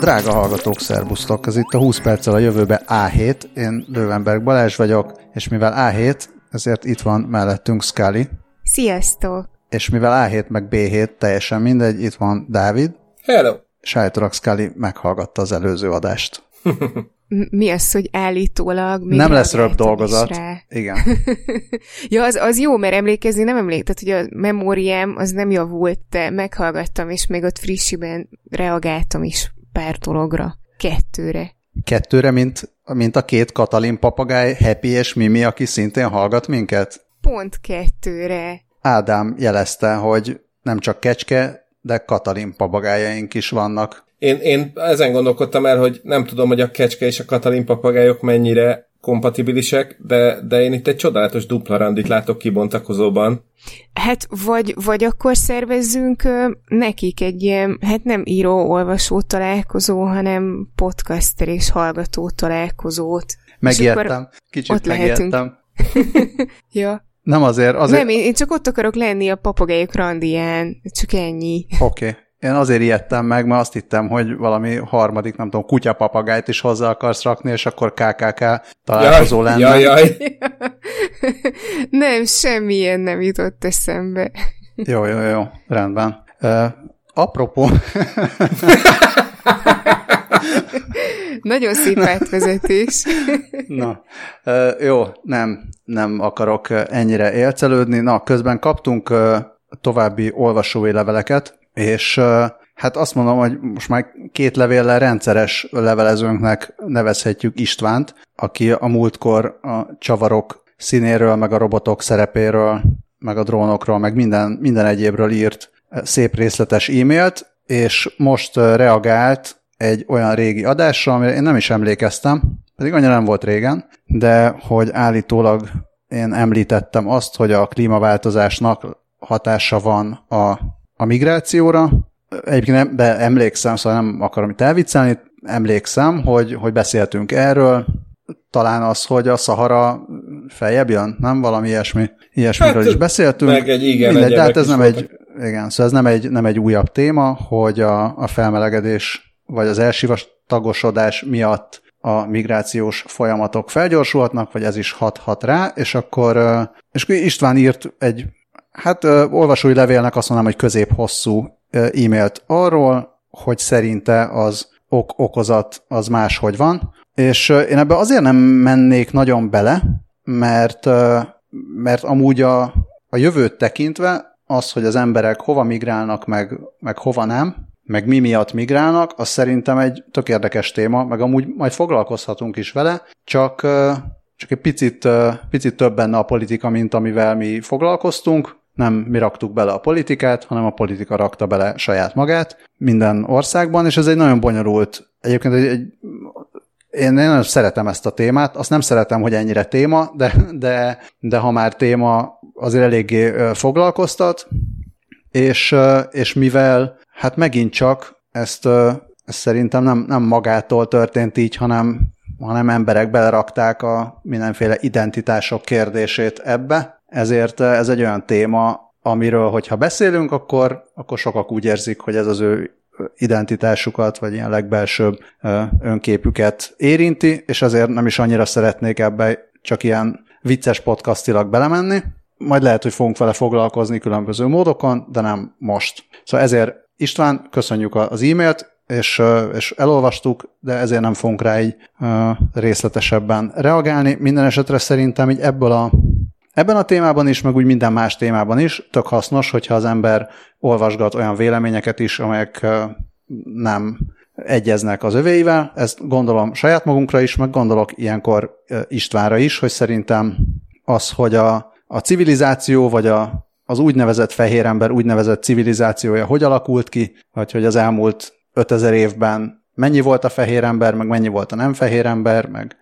Drága hallgatók, szerbusztok! Ez itt a 20 perccel a jövőbe A7. Én Lővenberg Balázs vagyok, és mivel A7, ezért itt van mellettünk Scully. Sziasztok! És mivel A7 meg B7 teljesen mindegy, itt van Dávid. Hello! Állítólag Scully meghallgatta az előző adást. Mi az, hogy állítólag... Még nem lesz röbb dolgozat. Igen. ja, az, az jó, mert emlékezni nem emlék, tehát hogy a memóriám az nem javult, de meghallgattam, és még ott frissiben reagáltam is pár dologra. Kettőre. Kettőre, mint, mint a két Katalin papagáj, Happy és Mimi, aki szintén hallgat minket? Pont kettőre. Ádám jelezte, hogy nem csak kecske, de Katalin papagájaink is vannak. Én, én ezen gondolkodtam el, hogy nem tudom, hogy a kecske és a Katalin papagájok mennyire kompatibilisek, de, de én itt egy csodálatos dupla randit látok kibontakozóban. Hát vagy, vagy akkor szervezzünk nekik egy ilyen, hát nem író-olvasó találkozó, hanem podcaster és hallgató találkozót. Megijedtem, kicsit ott megijedtem. ja. Nem azért, azért... Nem, én csak ott akarok lenni a papagájok randián, csak ennyi. Oké. Okay. Én azért ijedtem meg, mert azt hittem, hogy valami harmadik, nem tudom, kutyapapagájt is hozzá akarsz rakni, és akkor KKK találkozó jaj, lenne. Jaj, jaj. nem, semmilyen nem jutott eszembe. jó, jó, jó, rendben. Uh, apropó... Nagyon szép átvezetés. Na, uh, jó, nem, nem akarok ennyire élcelődni. Na, közben kaptunk uh, további olvasói leveleket, és hát azt mondom, hogy most már két levéllel rendszeres levelezőnknek nevezhetjük Istvánt, aki a múltkor a csavarok színéről, meg a robotok szerepéről, meg a drónokról, meg minden, minden egyébről írt szép részletes e-mailt, és most reagált egy olyan régi adásra, amire én nem is emlékeztem, pedig annyira nem volt régen, de hogy állítólag én említettem azt, hogy a klímaváltozásnak hatása van a a migrációra. Egyébként nem, de emlékszem, szóval nem akarom itt elviccelni, emlékszem, hogy, hogy beszéltünk erről, talán az, hogy a Szahara feljebb jön, nem? Valami ilyesmi, ilyesmiről hát, is beszéltünk. Meg egy igen, Mindegy, de hát ez nem egy, igen, szóval ez nem egy, nem egy újabb téma, hogy a, a felmelegedés vagy az elsivastagosodás miatt a migrációs folyamatok felgyorsulhatnak, vagy ez is hathat rá, és akkor, és István írt egy Hát ö, olvasói levélnek azt mondom, hogy közép-hosszú e-mailt arról, hogy szerinte az ok-okozat az máshogy van, és én ebbe azért nem mennék nagyon bele, mert, mert amúgy a, a jövőt tekintve az, hogy az emberek hova migrálnak, meg, meg hova nem, meg mi miatt migrálnak, az szerintem egy tök érdekes téma, meg amúgy majd foglalkozhatunk is vele, csak, csak egy picit, picit több benne a politika, mint amivel mi foglalkoztunk, nem mi raktuk bele a politikát, hanem a politika rakta bele saját magát minden országban, és ez egy nagyon bonyolult, egyébként egy, egy én, én nagyon szeretem ezt a témát, azt nem szeretem, hogy ennyire téma, de, de, de ha már téma, azért eléggé foglalkoztat, és, és mivel hát megint csak ezt, ezt szerintem nem, nem magától történt így, hanem, hanem emberek belerakták a mindenféle identitások kérdését ebbe, ezért eh, ez egy olyan téma, amiről, hogyha beszélünk, akkor, akkor sokak úgy érzik, hogy ez az ő identitásukat, vagy ilyen legbelsőbb önképüket érinti, és azért nem is annyira szeretnék ebbe csak ilyen vicces podcastilag belemenni. Majd lehet, hogy fogunk vele foglalkozni különböző módokon, de nem most. Szóval ezért István, köszönjük az e-mailt, és, és elolvastuk, de ezért nem fogunk rá így részletesebben reagálni. Minden esetre szerintem így ebből a Ebben a témában is, meg úgy minden más témában is tök hasznos, hogyha az ember olvasgat olyan véleményeket is, amelyek nem egyeznek az övéivel. Ezt gondolom saját magunkra is, meg gondolok ilyenkor Istvánra is, hogy szerintem az, hogy a, a civilizáció, vagy a, az úgynevezett fehér ember úgynevezett civilizációja hogy alakult ki, vagy hogy az elmúlt 5000 évben mennyi volt a fehér ember, meg mennyi volt a nem fehér ember, meg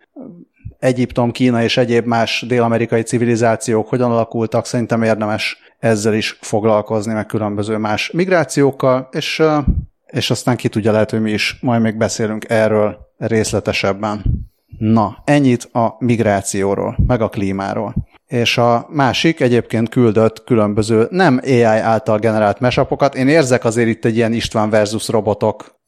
Egyiptom, Kína és egyéb más dél-amerikai civilizációk hogyan alakultak, szerintem érdemes ezzel is foglalkozni, meg különböző más migrációkkal, és, és aztán ki tudja lehet, hogy mi is majd még beszélünk erről részletesebben. Na, ennyit a migrációról, meg a klímáról. És a másik egyébként küldött különböző nem AI által generált mesapokat. Én érzek azért itt egy ilyen István versus robotok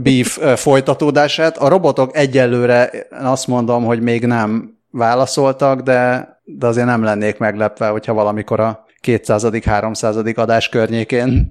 beef folytatódását. A robotok egyelőre azt mondom, hogy még nem válaszoltak, de, de azért nem lennék meglepve, hogyha valamikor a 200.-300. adás környékén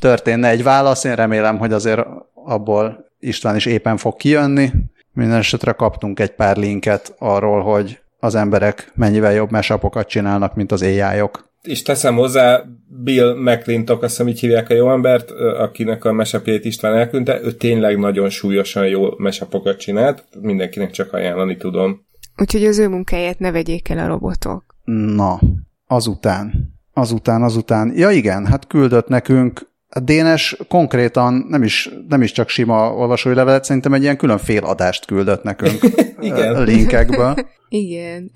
történne egy válasz. Én remélem, hogy azért abból István is éppen fog kijönni. Minden esetre kaptunk egy pár linket arról, hogy az emberek mennyivel jobb mesapokat csinálnak, mint az ai -ok. És teszem hozzá, Bill McClintock, azt hiszem így hívják a jó embert, akinek a mesapjait István elküldte, ő tényleg nagyon súlyosan jó mesapokat csinált, mindenkinek csak ajánlani tudom. Úgyhogy az ő munkáját ne vegyék el a robotok. Na, azután, azután, azután. Ja igen, hát küldött nekünk a Dénes konkrétan nem is, nem is csak sima olvasói levelet, szerintem egy ilyen külön féladást küldött nekünk Igen. linkekből. Igen.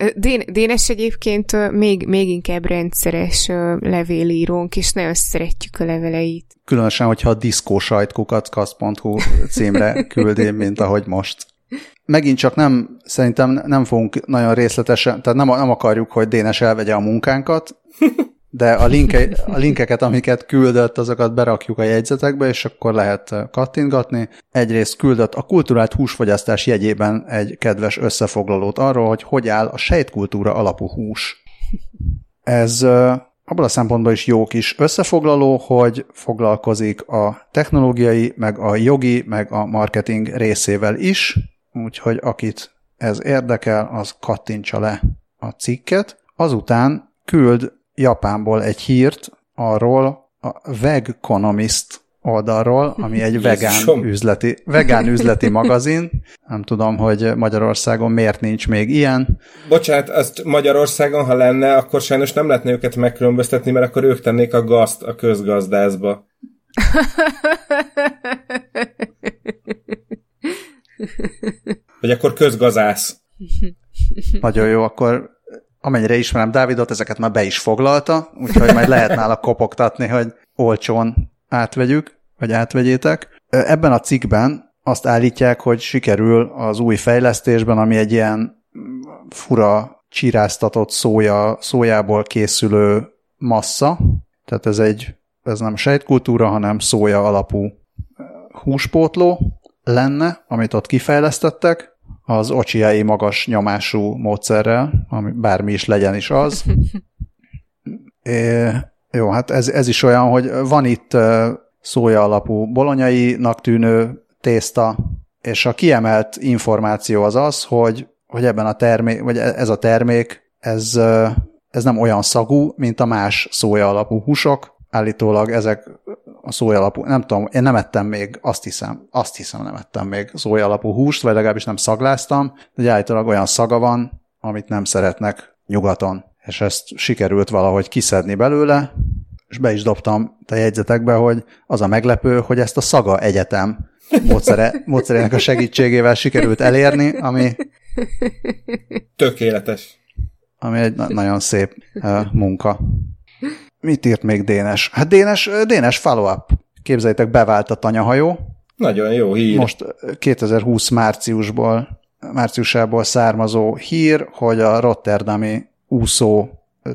Dénes egyébként még, még inkább rendszeres levélírónk, és nagyon szeretjük a leveleit. Különösen, hogyha a diszkósajtkukackasz.hu címre küldi, mint ahogy most. Megint csak nem, szerintem nem fogunk nagyon részletesen, tehát nem, nem akarjuk, hogy Dénes elvegye a munkánkat, de a, linke, a linkeket, amiket küldött, azokat berakjuk a jegyzetekbe, és akkor lehet kattintgatni. Egyrészt küldött a kulturált húsfogyasztás jegyében egy kedves összefoglalót arról, hogy hogy áll a sejtkultúra alapú hús. Ez abban a szempontból is jó kis összefoglaló, hogy foglalkozik a technológiai, meg a jogi, meg a marketing részével is, úgyhogy akit ez érdekel, az kattintsa le a cikket. Azután küld Japánból egy hírt arról a Vegconomist oldalról, ami egy vegán üzleti, vegán üzleti magazin. Nem tudom, hogy Magyarországon miért nincs még ilyen. Bocsánat, azt Magyarországon, ha lenne, akkor sajnos nem lehetne őket megkülönböztetni, mert akkor ők tennék a gazt a közgazdászba. Vagy akkor közgazász. Nagyon jó, akkor amennyire ismerem Dávidot, ezeket már be is foglalta, úgyhogy majd lehet nála kopogtatni, hogy olcsón átvegyük, vagy átvegyétek. Ebben a cikkben azt állítják, hogy sikerül az új fejlesztésben, ami egy ilyen fura csiráztatott szója, szójából készülő massza, tehát ez egy, ez nem sejtkultúra, hanem szója alapú húspótló lenne, amit ott kifejlesztettek, az ocsiai magas nyomású módszerrel, ami bármi is legyen is az. É, jó, hát ez, ez is olyan, hogy van itt szója alapú bolonyainak tűnő tészta, és a kiemelt információ az az, hogy, hogy ebben a termék, vagy e, ez a termék, ez, ez nem olyan szagú, mint a más szója alapú húsok, állítólag ezek a szója alapú, nem tudom, én nem ettem még, azt hiszem, azt hiszem nem ettem még szója alapú húst, vagy legalábbis nem szagláztam, de állítólag olyan szaga van, amit nem szeretnek nyugaton. És ezt sikerült valahogy kiszedni belőle, és be is dobtam a jegyzetekbe, hogy az a meglepő, hogy ezt a szaga egyetem módszere, módszerének a segítségével sikerült elérni, ami tökéletes. Ami egy na- nagyon szép uh, munka. Mit írt még Dénes? Hát Dénes, Dénes follow-up. Képzeljétek, bevált a tanyahajó. Nagyon jó hír. Most 2020 márciusból, márciusából származó hír, hogy a Rotterdami úszó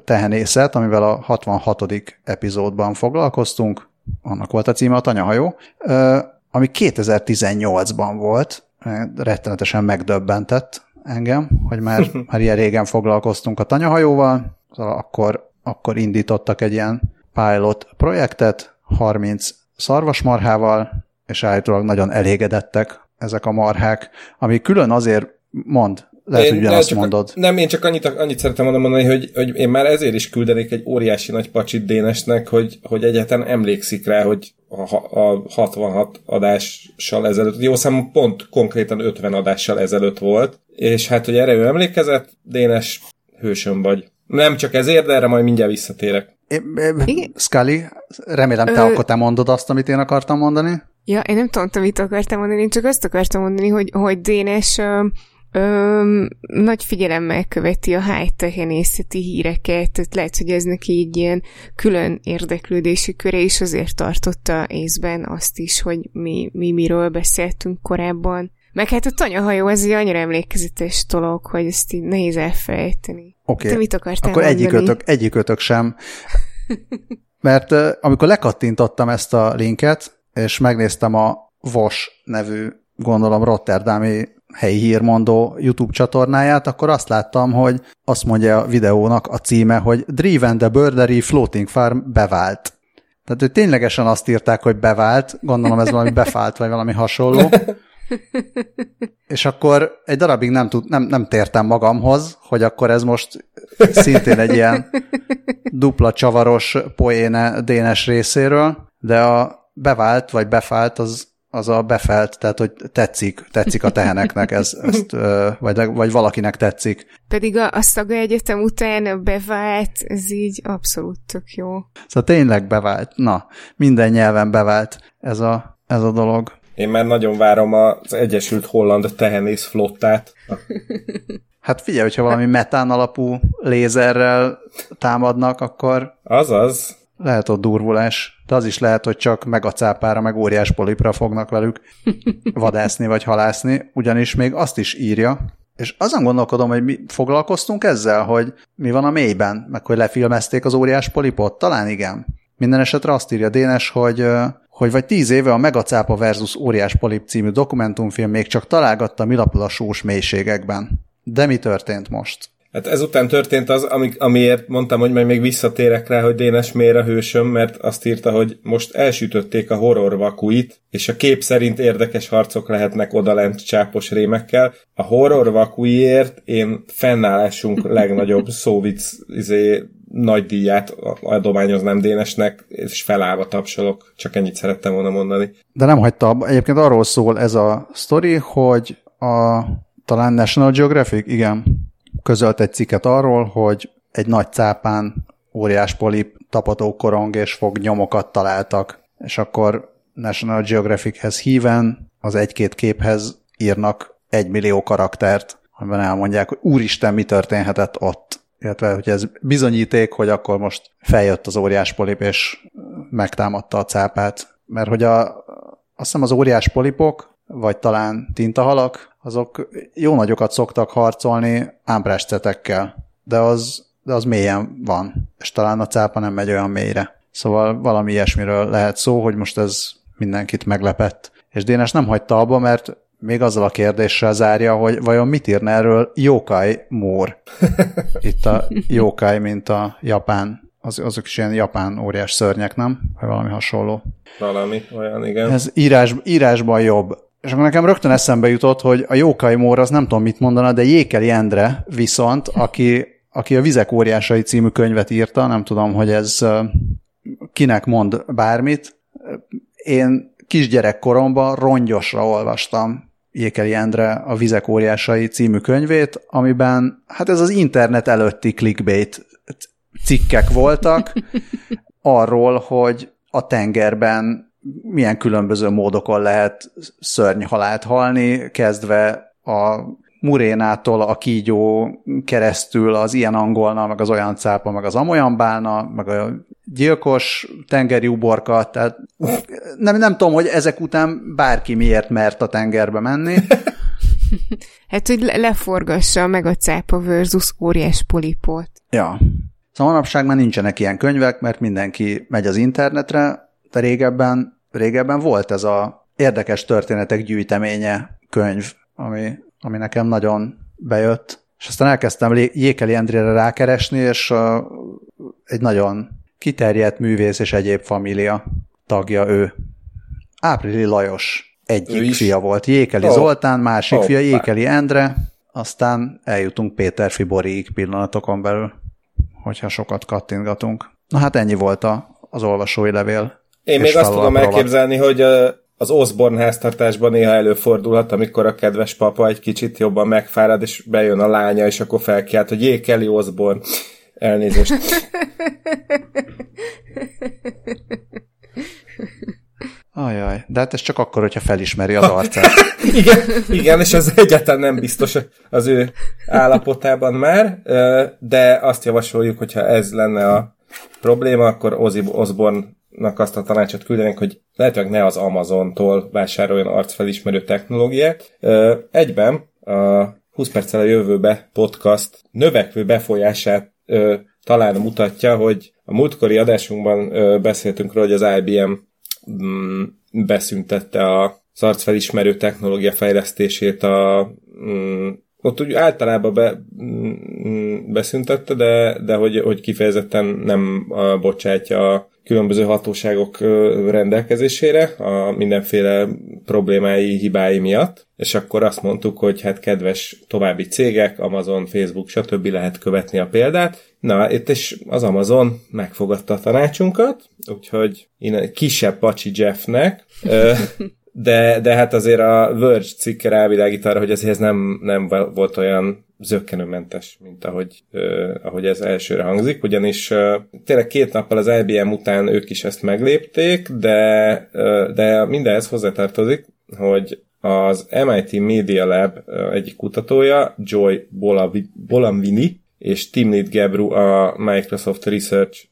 tehenészet, amivel a 66. epizódban foglalkoztunk, annak volt a címe a tanyahajó, ami 2018-ban volt, rettenetesen megdöbbentett engem, hogy már, már ilyen régen foglalkoztunk a tanyahajóval, szóval akkor akkor indítottak egy ilyen pilot projektet 30 szarvasmarhával, és állítólag nagyon elégedettek ezek a marhák, ami külön azért mond, lehet, én, hogy ugyanazt csak, mondod. Nem, én csak annyit, annyit szeretem mondani, hogy, hogy én már ezért is küldenék egy óriási nagy pacsit Dénesnek, hogy, hogy egyáltalán emlékszik rá, hogy a, a 66 adással ezelőtt, jó szám pont konkrétan 50 adással ezelőtt volt, és hát, hogy erre ő emlékezett, Dénes, hősöm vagy. Nem csak ezért, de erre majd mindjárt visszatérek. É, Scully, remélem te Ö... akkor te mondod azt, amit én akartam mondani. Ja, én nem tudom, mit akartam mondani, én csak azt akartam mondani, hogy, hogy Dénes ö, ö, nagy figyelemmel követi a high-tech híreket, tehát lehet, hogy ez neki egy ilyen külön érdeklődési köre, és azért tartotta észben azt is, hogy mi, mi miről beszéltünk korábban Meg hát a tanyahajó, ez egy annyira emlékezetes dolog, hogy ezt így nehéz elfelejteni. Oké, Te mit akartál akkor mondani? egyikötök, egyikötök sem. Mert amikor lekattintottam ezt a linket, és megnéztem a VOS nevű, gondolom Rotterdami helyi hírmondó YouTube csatornáját, akkor azt láttam, hogy azt mondja a videónak a címe, hogy Driven the Burdery Floating Farm bevált. Tehát, hogy ténylegesen azt írták, hogy bevált, gondolom ez valami befált, vagy valami hasonló. És akkor egy darabig nem, tud, nem, nem tértem magamhoz, hogy akkor ez most szintén egy ilyen dupla csavaros poéne Dénes részéről, de a bevált vagy befált az, az a befelt, tehát hogy tetszik, tetszik a teheneknek, ez, ezt, vagy, vagy valakinek tetszik. Pedig a, a szaga egyetem után bevált, ez így abszolút tök jó. Szóval tényleg bevált. Na, minden nyelven bevált ez a, ez a dolog. Én már nagyon várom az Egyesült Holland tehenész flottát. Hát figyelj, hogyha valami metán alapú lézerrel támadnak, akkor Azaz. lehet ott durvulás. De az is lehet, hogy csak megacápára, meg óriás polipra fognak velük vadászni vagy halászni, ugyanis még azt is írja, és azon gondolkodom, hogy mi foglalkoztunk ezzel, hogy mi van a mélyben, meg hogy lefilmezték az óriás polipot? Talán igen. Minden esetre azt írja Dénes, hogy hogy vagy tíz éve a Megacápa versus Óriás Polip című dokumentumfilm még csak találgatta, mi lapul a sós mélységekben. De mi történt most? Hát ezután történt az, ami, amiért mondtam, hogy majd még visszatérek rá, hogy Dénes miért a hősöm, mert azt írta, hogy most elsütötték a horror vakuit, és a kép szerint érdekes harcok lehetnek odalent csápos rémekkel. A horror vakuiért én fennállásunk legnagyobb szóvic izé, nagy díját adományoznám Dénesnek, és felállva tapsolok. Csak ennyit szerettem volna mondani. De nem hagyta. Egyébként arról szól ez a sztori, hogy a talán National Geographic, igen, közölt egy cikket arról, hogy egy nagy cápán óriás polip, tapadó korong és fog nyomokat találtak, és akkor National Geographichez híven az egy-két képhez írnak egy millió karaktert, amiben elmondják, hogy úristen, mi történhetett ott. Illetve, hogy ez bizonyíték, hogy akkor most feljött az óriás polip, és megtámadta a cápát. Mert hogy a, azt hiszem az óriás polipok, vagy talán tintahalak, azok jó nagyokat szoktak harcolni ámprestetekkel, de az, de az mélyen van, és talán a cápa nem megy olyan mélyre. Szóval valami ilyesmiről lehet szó, hogy most ez mindenkit meglepett. És Dénes nem hagyta abba, mert még azzal a kérdéssel zárja, hogy vajon mit írna erről Yokai Mór. Itt a Yokai, mint a japán, az, azok is ilyen japán óriás szörnyek, nem? Vagy valami hasonló. Valami olyan, igen. Ez írás, írásban jobb. És akkor nekem rögtön eszembe jutott, hogy a Jókai Mór az nem tudom mit mondana, de Jékeli Endre viszont, aki, aki a Vizek óriásai című könyvet írta, nem tudom, hogy ez kinek mond bármit. Én kisgyerekkoromban rongyosra olvastam Jékeli Endre a Vizek óriásai című könyvét, amiben hát ez az internet előtti clickbait cikkek voltak arról, hogy a tengerben milyen különböző módokon lehet szörnyhalált halni, kezdve a murénától a kígyó keresztül az ilyen angolna, meg az olyan cápa, meg az amolyan bálna, meg a gyilkos tengeri uborka, tehát nem, nem tudom, hogy ezek után bárki miért mert a tengerbe menni. Hát, hogy leforgassa meg a cápa versus óriás polipot. Ja. Szóval manapság már nincsenek ilyen könyvek, mert mindenki megy az internetre, de régebben, régebben volt ez a érdekes történetek gyűjteménye könyv, ami, ami nekem nagyon bejött. És aztán elkezdtem Jékeli Endrére rákeresni, és egy nagyon kiterjedt művész és egyéb família tagja ő. Áprili Lajos egyik fia volt. Jékeli oh. Zoltán, másik oh. fia Jékeli Endre, aztán eljutunk Péter Fiboriig pillanatokon belül, hogyha sokat kattintgatunk. Na hát ennyi volt a, az olvasói levél. Én még azt tudom elképzelni, hogy az Osborne háztartásban néha előfordulhat, amikor a kedves papa egy kicsit jobban megfárad, és bejön a lánya, és akkor felkiált, hogy jé, Kelly Osborne. Elnézést. Ajaj, de hát ez csak akkor, hogyha felismeri az arcát. igen, igen, és ez egyáltalán nem biztos az ő állapotában már, de azt javasoljuk, hogyha ez lenne a probléma, akkor Ozzy Osborne azt a tanácsot küldenénk, hogy lehetőleg ne az Amazontól vásároljon arcfelismerő technológiát. Egyben a 20 perccel a jövőbe podcast növekvő befolyását talán mutatja, hogy a múltkori adásunkban beszéltünk róla, hogy az IBM mm, beszüntette az arcfelismerő technológia fejlesztését a mm, ott úgy általában be, mm, beszüntette, de, de hogy, hogy kifejezetten nem bocsátja különböző hatóságok rendelkezésére a mindenféle problémái, hibái miatt, és akkor azt mondtuk, hogy hát kedves további cégek, Amazon, Facebook, stb. lehet követni a példát. Na, itt is az Amazon megfogadta a tanácsunkat, úgyhogy én kisebb pacsi Jeffnek de, de hát azért a Verge cikke rávilágít arra, hogy azért ez nem, nem volt olyan zöggenőmentes, mint ahogy, uh, ahogy ez elsőre hangzik, ugyanis uh, tényleg két nappal az IBM után ők is ezt meglépték, de, uh, de mindenhez hozzátartozik, hogy az MIT Media Lab egyik kutatója, Joy Bolamvini, és Timnit Gebru, a Microsoft Research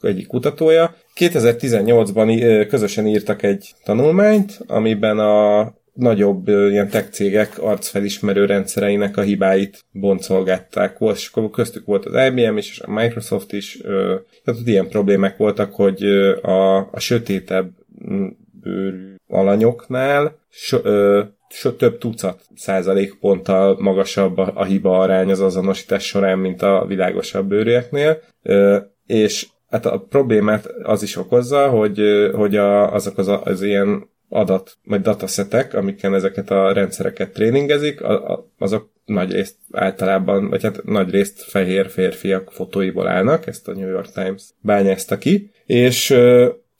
egyik kutatója, 2018-ban közösen írtak egy tanulmányt, amiben a nagyobb ilyen tech cégek arcfelismerő rendszereinek a hibáit boncolgatták. Volt, és akkor köztük volt az IBM is, és a Microsoft is. Tehát ott ilyen problémák voltak, hogy a, a sötétebb bőrű alanyoknál so, ö, so, több tucat százalékponttal magasabb a, a hiba arány az azonosítás során, mint a világosabb bőrűeknél. Ö, és hát a problémát az is okozza, hogy, hogy a, azok az, az ilyen adat, vagy dataszetek, amiken ezeket a rendszereket tréningezik, azok nagy részt általában, vagy hát nagy részt fehér férfiak fotóiból állnak, ezt a New York Times bányázta ki, és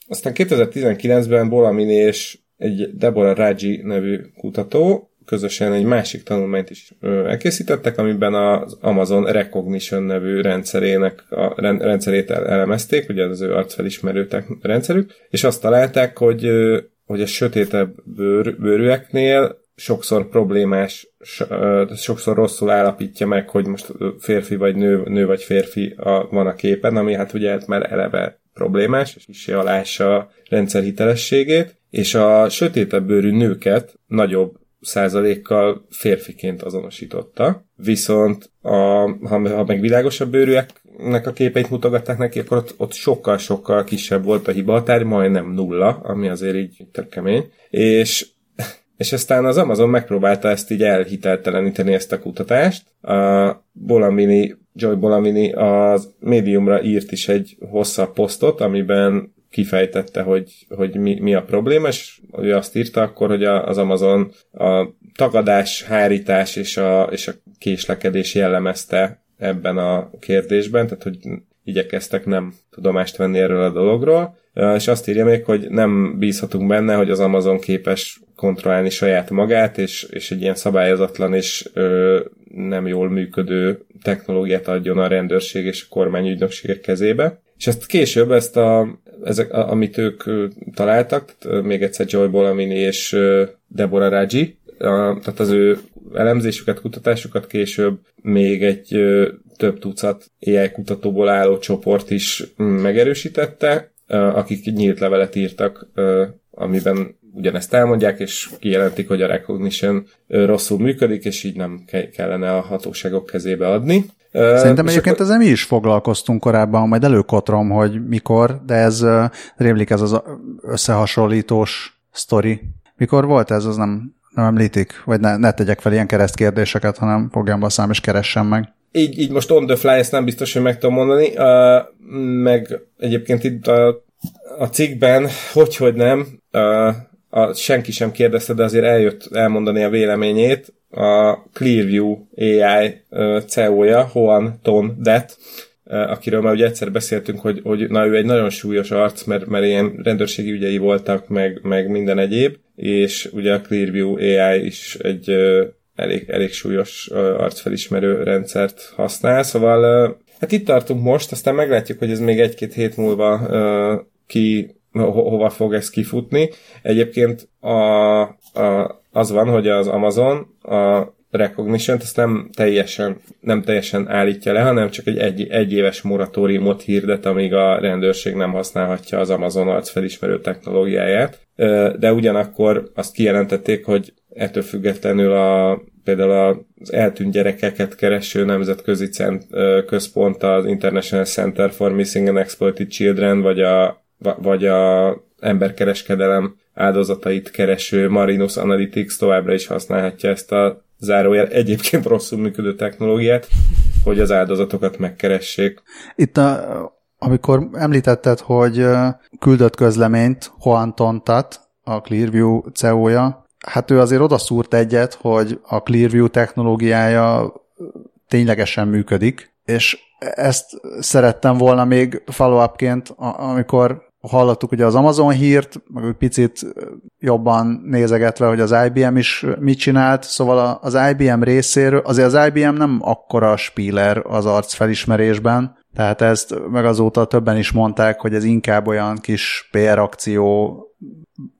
aztán 2019-ben Bolamini és egy Deborah Raji nevű kutató közösen egy másik tanulmányt is elkészítettek, amiben az Amazon Recognition nevű rendszerének a rendszerét elemezték, ugye az ő arcfelismerő rendszerük, és azt találták, hogy, hogy a sötétebb bőr, bőrűeknél sokszor problémás, sokszor rosszul állapítja meg, hogy most férfi vagy nő, nő vagy férfi a, van a képen, ami hát ugye már eleve problémás, és is alássa a rendszer hitelességét, és a sötétebb bőrű nőket nagyobb százalékkal férfiként azonosította, viszont a, ha, ha meg világosabb bőrűeknek a képeit mutogatták neki, akkor ott, ott sokkal-sokkal kisebb volt a hibatár, majdnem nulla, ami azért így tök kemény, és és aztán az Amazon megpróbálta ezt így elhitelteleníteni ezt a kutatást. A Bolamini, Joy Bolamini az médiumra írt is egy hosszabb posztot, amiben kifejtette, hogy, hogy mi, mi a probléma, és ő azt írta akkor, hogy az Amazon a tagadás, hárítás és a, és a késlekedés jellemezte ebben a kérdésben, tehát hogy igyekeztek nem tudomást venni erről a dologról, és azt írja még, hogy nem bízhatunk benne, hogy az Amazon képes kontrollálni saját magát, és, és egy ilyen szabályozatlan és ö, nem jól működő technológiát adjon a rendőrség és a kormányügynökségek kezébe. És ezt később, ezt a, ezek, a, amit ők találtak, még egyszer Joy Bolamini és Deborah Raji, a, tehát az ő elemzésüket, kutatásukat később még egy ö, több tucat AI kutatóból álló csoport is megerősítette, ö, akik nyílt levelet írtak, ö, amiben ugyanezt elmondják, és kijelentik, hogy a recognition rosszul működik, és így nem kellene a hatóságok kezébe adni. Szerintem egyébként akkor... ezzel mi is foglalkoztunk korábban, majd előkotrom, hogy mikor, de ez rémlik ez az összehasonlítós sztori. Mikor volt ez, az nem, nem említik? Vagy ne, ne tegyek fel ilyen keresztkérdéseket, hanem fogjam be a szám és keressem meg. Így, így most on the fly, ezt nem biztos, hogy meg tudom mondani. Uh, meg egyébként itt a, a cikkben, hogy, hogy nem, uh, a, senki sem kérdezte, de azért eljött elmondani a véleményét a Clearview AI CEO-ja, Juan Ton Det, akiről már ugye egyszer beszéltünk, hogy, hogy na, ő egy nagyon súlyos arc, mert, mert ilyen rendőrségi ügyei voltak, meg, meg minden egyéb, és ugye a Clearview AI is egy elég, elég súlyos arcfelismerő rendszert használ, szóval hát itt tartunk most, aztán meglátjuk, hogy ez még egy-két hét múlva ki ho- hova fog ez kifutni. Egyébként a, a, az van, hogy az Amazon a recognition ezt nem teljesen, nem teljesen állítja le, hanem csak egy, egy egyéves moratóriumot hirdet, amíg a rendőrség nem használhatja az Amazon arcfelismerő technológiáját. De ugyanakkor azt kijelentették, hogy ettől függetlenül a, például az eltűnt gyerekeket kereső nemzetközi cent, központ, az International Center for Missing and Exploited Children, vagy a, vagy a emberkereskedelem áldozatait kereső Marinus Analytics továbbra is használhatja ezt a zárójel egyébként rosszul működő technológiát, hogy az áldozatokat megkeressék. Itt a, amikor említetted, hogy küldött közleményt Juan Tontat, a Clearview CEO-ja, hát ő azért odaszúrt egyet, hogy a Clearview technológiája ténylegesen működik, és ezt szerettem volna még follow-upként, amikor hallottuk ugye az Amazon hírt, meg picit jobban nézegetve, hogy az IBM is mit csinált, szóval az IBM részéről, azért az IBM nem akkora spíler az arc felismerésben, tehát ezt meg azóta többen is mondták, hogy ez inkább olyan kis PR akció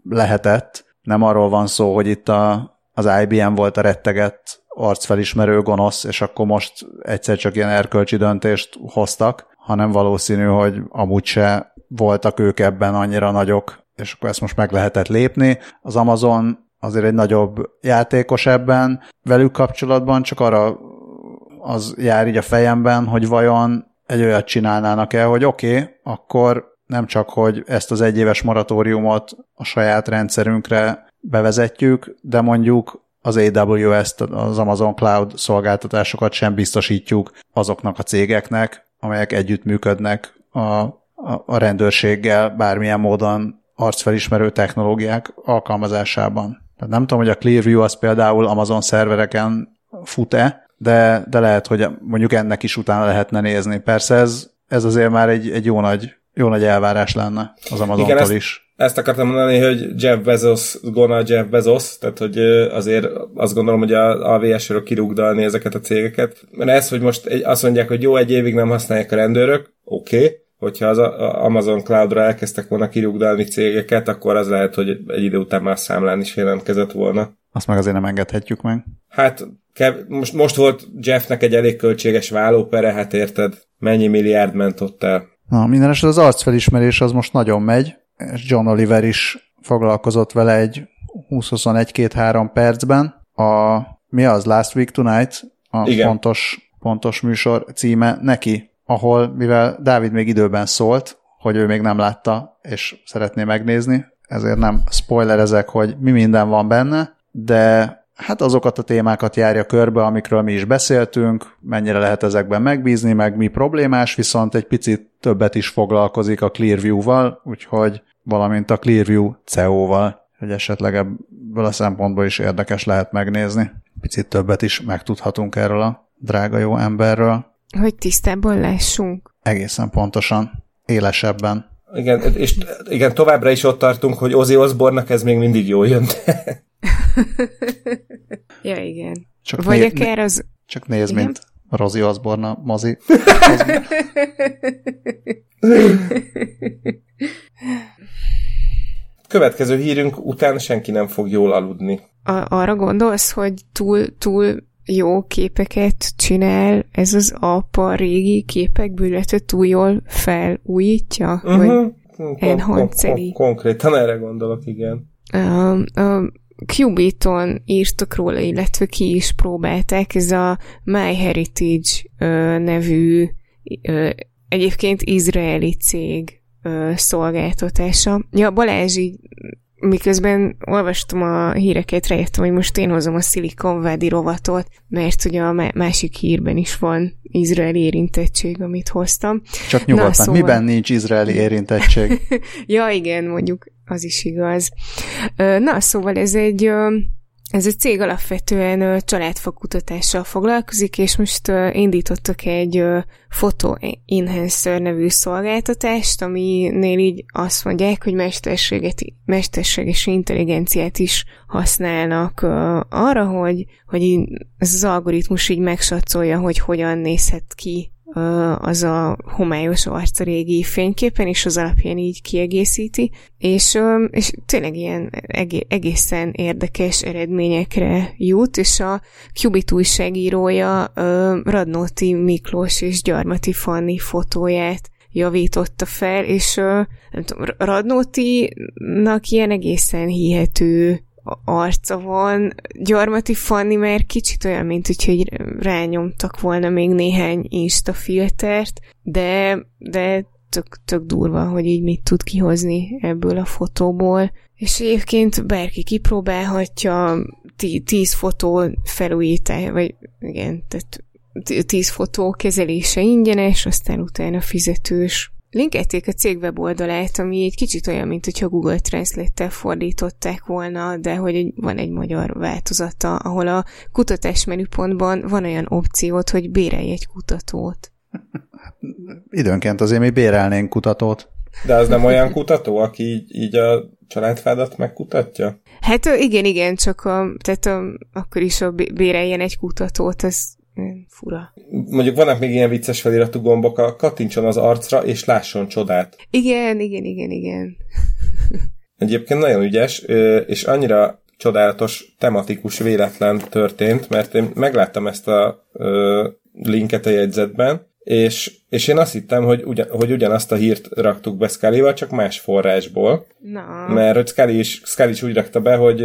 lehetett, nem arról van szó, hogy itt a, az IBM volt a rettegett arcfelismerő gonosz, és akkor most egyszer csak ilyen erkölcsi döntést hoztak, hanem valószínű, hogy amúgy se voltak ők ebben annyira nagyok, és akkor ezt most meg lehetett lépni. Az Amazon azért egy nagyobb játékos ebben, velük kapcsolatban csak arra az jár így a fejemben, hogy vajon egy olyat csinálnának el, hogy oké, okay, akkor nem csak, hogy ezt az egyéves moratóriumot a saját rendszerünkre bevezetjük, de mondjuk az AWS-t, az Amazon Cloud szolgáltatásokat sem biztosítjuk azoknak a cégeknek, amelyek együttműködnek a, a, a rendőrséggel bármilyen módon arcfelismerő technológiák alkalmazásában. Tehát nem tudom, hogy a Clearview az például Amazon szervereken fut-e, de, de lehet, hogy mondjuk ennek is utána lehetne nézni. Persze ez, ez azért már egy, egy jó, nagy, jó nagy elvárás lenne az Amazontól is ezt akartam mondani, hogy Jeff Bezos, gona Jeff Bezos, tehát hogy azért azt gondolom, hogy a AVS-ről kirúgdalni ezeket a cégeket. Mert ez, hogy most azt mondják, hogy jó, egy évig nem használják a rendőrök, oké, okay. hogyha az Amazon Cloud-ra elkezdtek volna kirúgdalni cégeket, akkor az lehet, hogy egy idő után már számlán is jelentkezett volna. Azt meg azért nem engedhetjük meg. Hát kev- most, most volt Jeffnek egy elég költséges vállópere, hát érted, mennyi milliárd ment ott el. Na, minden esetre az arcfelismerés az most nagyon megy, és John Oliver is foglalkozott vele egy 20-21-2-3 percben. A, mi az, Last Week Tonight? A Igen. Pontos, pontos műsor címe neki, ahol, mivel Dávid még időben szólt, hogy ő még nem látta, és szeretné megnézni, ezért nem spoilerezek, hogy mi minden van benne, de hát azokat a témákat járja körbe, amikről mi is beszéltünk, mennyire lehet ezekben megbízni, meg mi problémás, viszont egy picit többet is foglalkozik a Clearview-val, úgyhogy valamint a Clearview CEO-val, hogy esetleg ebből a szempontból is érdekes lehet megnézni. Picit többet is megtudhatunk erről a drága jó emberről. Hogy tisztában lássunk. Egészen pontosan, élesebben. Igen, és igen, továbbra is ott tartunk, hogy Ozzy Osbornak ez még mindig jól jön. ja, igen. Csak Vagy né- akár az... Csak nézd, igen? mint Rozi Osborne a mozi. Következő hírünk után senki nem fog jól aludni. A- arra gondolsz, hogy túl, túl jó képeket csinál ez az apa régi képekből, illetve túl jól felújítja? Uh-huh. Vagy kon- kon- kon- konkrétan erre gondolok, igen. A, a Qubit-on írtak róla, illetve ki is próbálták, ez a MyHeritage ö, nevű ö, egyébként izraeli cég ö, szolgáltatása. Ja, Balázs így miközben olvastam a híreket, rájöttem, hogy most én hozom a Silicon Valley rovatot, mert ugye a másik hírben is van izraeli érintettség, amit hoztam. Csak nyugodtan, Na, szóval... miben nincs izraeli érintettség? ja, igen, mondjuk az is igaz. Na, szóval ez egy ez a cég alapvetően családfakutatással foglalkozik, és most indítottak egy Photo Enhancer nevű szolgáltatást, aminél így azt mondják, hogy mesterséget, mesterséges intelligenciát is használnak arra, hogy, hogy ez az algoritmus így megsatszolja, hogy hogyan nézhet ki az a homályos arc a régi fényképen, és az alapján így kiegészíti, és, és tényleg ilyen egészen érdekes eredményekre jut, és a Qubit újságírója Radnóti Miklós és Gyarmati Fanni fotóját javította fel, és nem tudom, Radnótinak ilyen egészen hihető arca van. Gyarmati Fanni már kicsit olyan, mint hogy rányomtak volna még néhány Insta filtert, de, de tök, tök durva, hogy így mit tud kihozni ebből a fotóból. És egyébként bárki kipróbálhatja, tíz fotó felújítás, vagy igen, tehát tíz fotó kezelése ingyenes, aztán utána fizetős. Linkelték a cég weboldalát, ami egy kicsit olyan, mint hogyha Google Translate-tel fordították volna, de hogy van egy magyar változata, ahol a kutatás menüpontban van olyan opciót, hogy bérelj egy kutatót. Időnként azért mi bérelnénk kutatót. De az nem olyan kutató, aki így, így a családfádat megkutatja? Hát igen, igen, csak a, tehát a, akkor is a béreljen egy kutatót, az fura. Mondjuk vannak még ilyen vicces feliratú gombok, a kattintson az arcra, és lásson csodát. Igen, igen, igen, igen. Egyébként nagyon ügyes, és annyira csodálatos, tematikus véletlen történt, mert én megláttam ezt a linket a jegyzetben, és, és én azt hittem, hogy, ugyan, hogy ugyanazt a hírt raktuk be scully csak más forrásból. Na. Mert hogy Scully is, Scully is úgy rakta be, hogy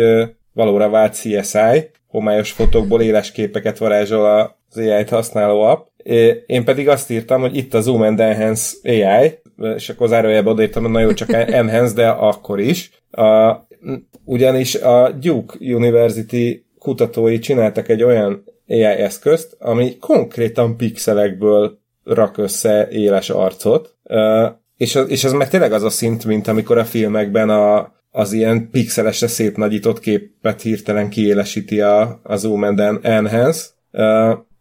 valóra vált CSI, homályos fotókból éles képeket varázsol az AI-t használó app. Én pedig azt írtam, hogy itt a Zoom and Enhance AI, és akkor zárójelben odaírtam, hogy na csak Enhance, de akkor is. A, ugyanis a Duke University kutatói csináltak egy olyan AI eszközt, ami konkrétan pixelekből rak össze éles arcot, és az, és az meg tényleg az a szint, mint amikor a filmekben a, az ilyen pixelesre szép nagyított képet hirtelen kiélesíti a, a Zoom and Enhance.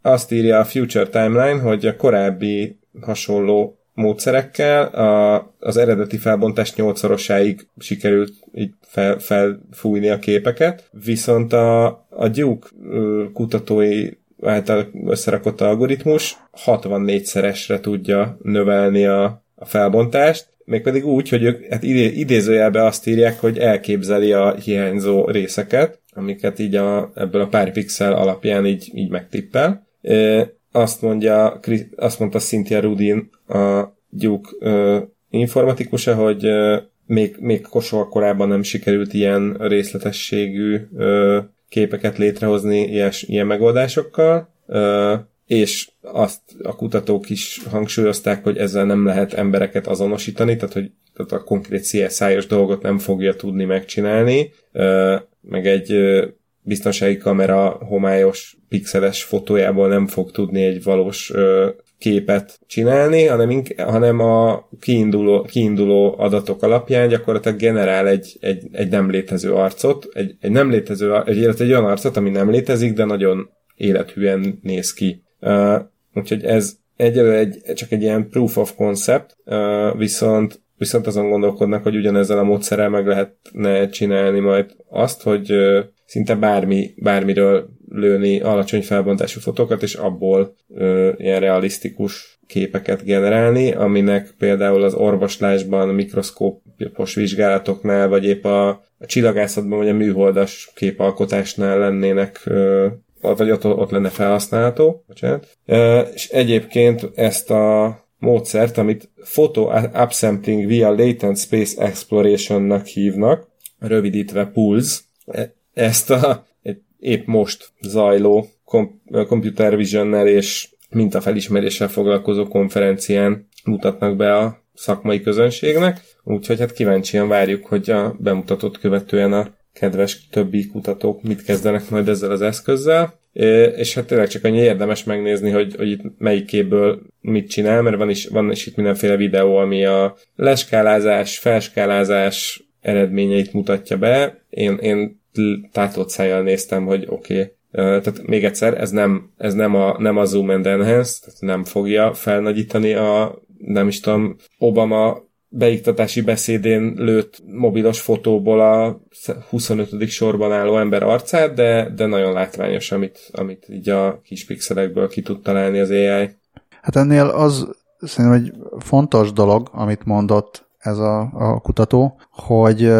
Azt írja a Future Timeline, hogy a korábbi hasonló módszerekkel a, az eredeti felbontás nyolcszorosáig sikerült így fel, felfújni a képeket, viszont a, a Duke kutatói által összerakott algoritmus 64-szeresre tudja növelni a, a felbontást, mégpedig úgy, hogy ők hát idé, idézőjelben azt írják, hogy elképzeli a hiányzó részeket, amiket így a, ebből a pár pixel alapján így, így megtippel. E, azt mondja, azt mondta Cynthia Rudin, a Duke e, informatikusa, hogy e, még, még soha korábban nem sikerült ilyen részletességű e, képeket létrehozni ilyen, ilyen megoldásokkal, és azt a kutatók is hangsúlyozták, hogy ezzel nem lehet embereket azonosítani, tehát hogy tehát a konkrét CSI-os dolgot nem fogja tudni megcsinálni, meg egy biztonsági kamera homályos pixeles fotójából nem fog tudni egy valós képet csinálni, hanem, ink- hanem a kiinduló, kiinduló adatok alapján gyakorlatilag generál egy, egy, egy nem létező arcot, egy, egy nem létező, egy, egy olyan arcot, ami nem létezik, de nagyon élethűen néz ki. Úgyhogy ez egyelőre egy, csak egy ilyen proof of concept, viszont viszont azon gondolkodnak, hogy ugyanezzel a módszerrel meg lehetne csinálni majd azt, hogy szinte bármi, bármiről lőni alacsony felbontású fotókat, és abból uh, ilyen realisztikus képeket generálni, aminek például az orvoslásban, mikroszkópos vizsgálatoknál, vagy épp a, a csillagászatban, vagy a műholdas képalkotásnál lennének uh, vagy ott, ott lenne felhasználható. Bocsánat. És egyébként ezt a módszert, amit Photo Upsampling via Latent Space Exploration-nak hívnak, rövidítve PULS, e, ezt a épp most zajló Computer Vision-nel és mintafelismeréssel foglalkozó konferencián mutatnak be a szakmai közönségnek, úgyhogy hát kíváncsian várjuk, hogy a bemutatott követően a kedves többi kutatók mit kezdenek majd ezzel az eszközzel, és hát tényleg csak annyi érdemes megnézni, hogy, hogy itt melyik képből mit csinál, mert van is, van is itt mindenféle videó, ami a leskálázás, felskálázás eredményeit mutatja be. Én, én tátott szájjal néztem, hogy oké, okay, tehát még egyszer, ez nem, ez nem a, nem a Zoom and Enhance, tehát nem fogja felnagyítani a, nem is tudom, Obama beiktatási beszédén lőtt mobilos fotóból a 25. sorban álló ember arcát, de, de nagyon látványos, amit, amit így a kis pixelekből ki tud találni az AI. Hát ennél az szerintem egy fontos dolog, amit mondott ez a, a kutató, hogy,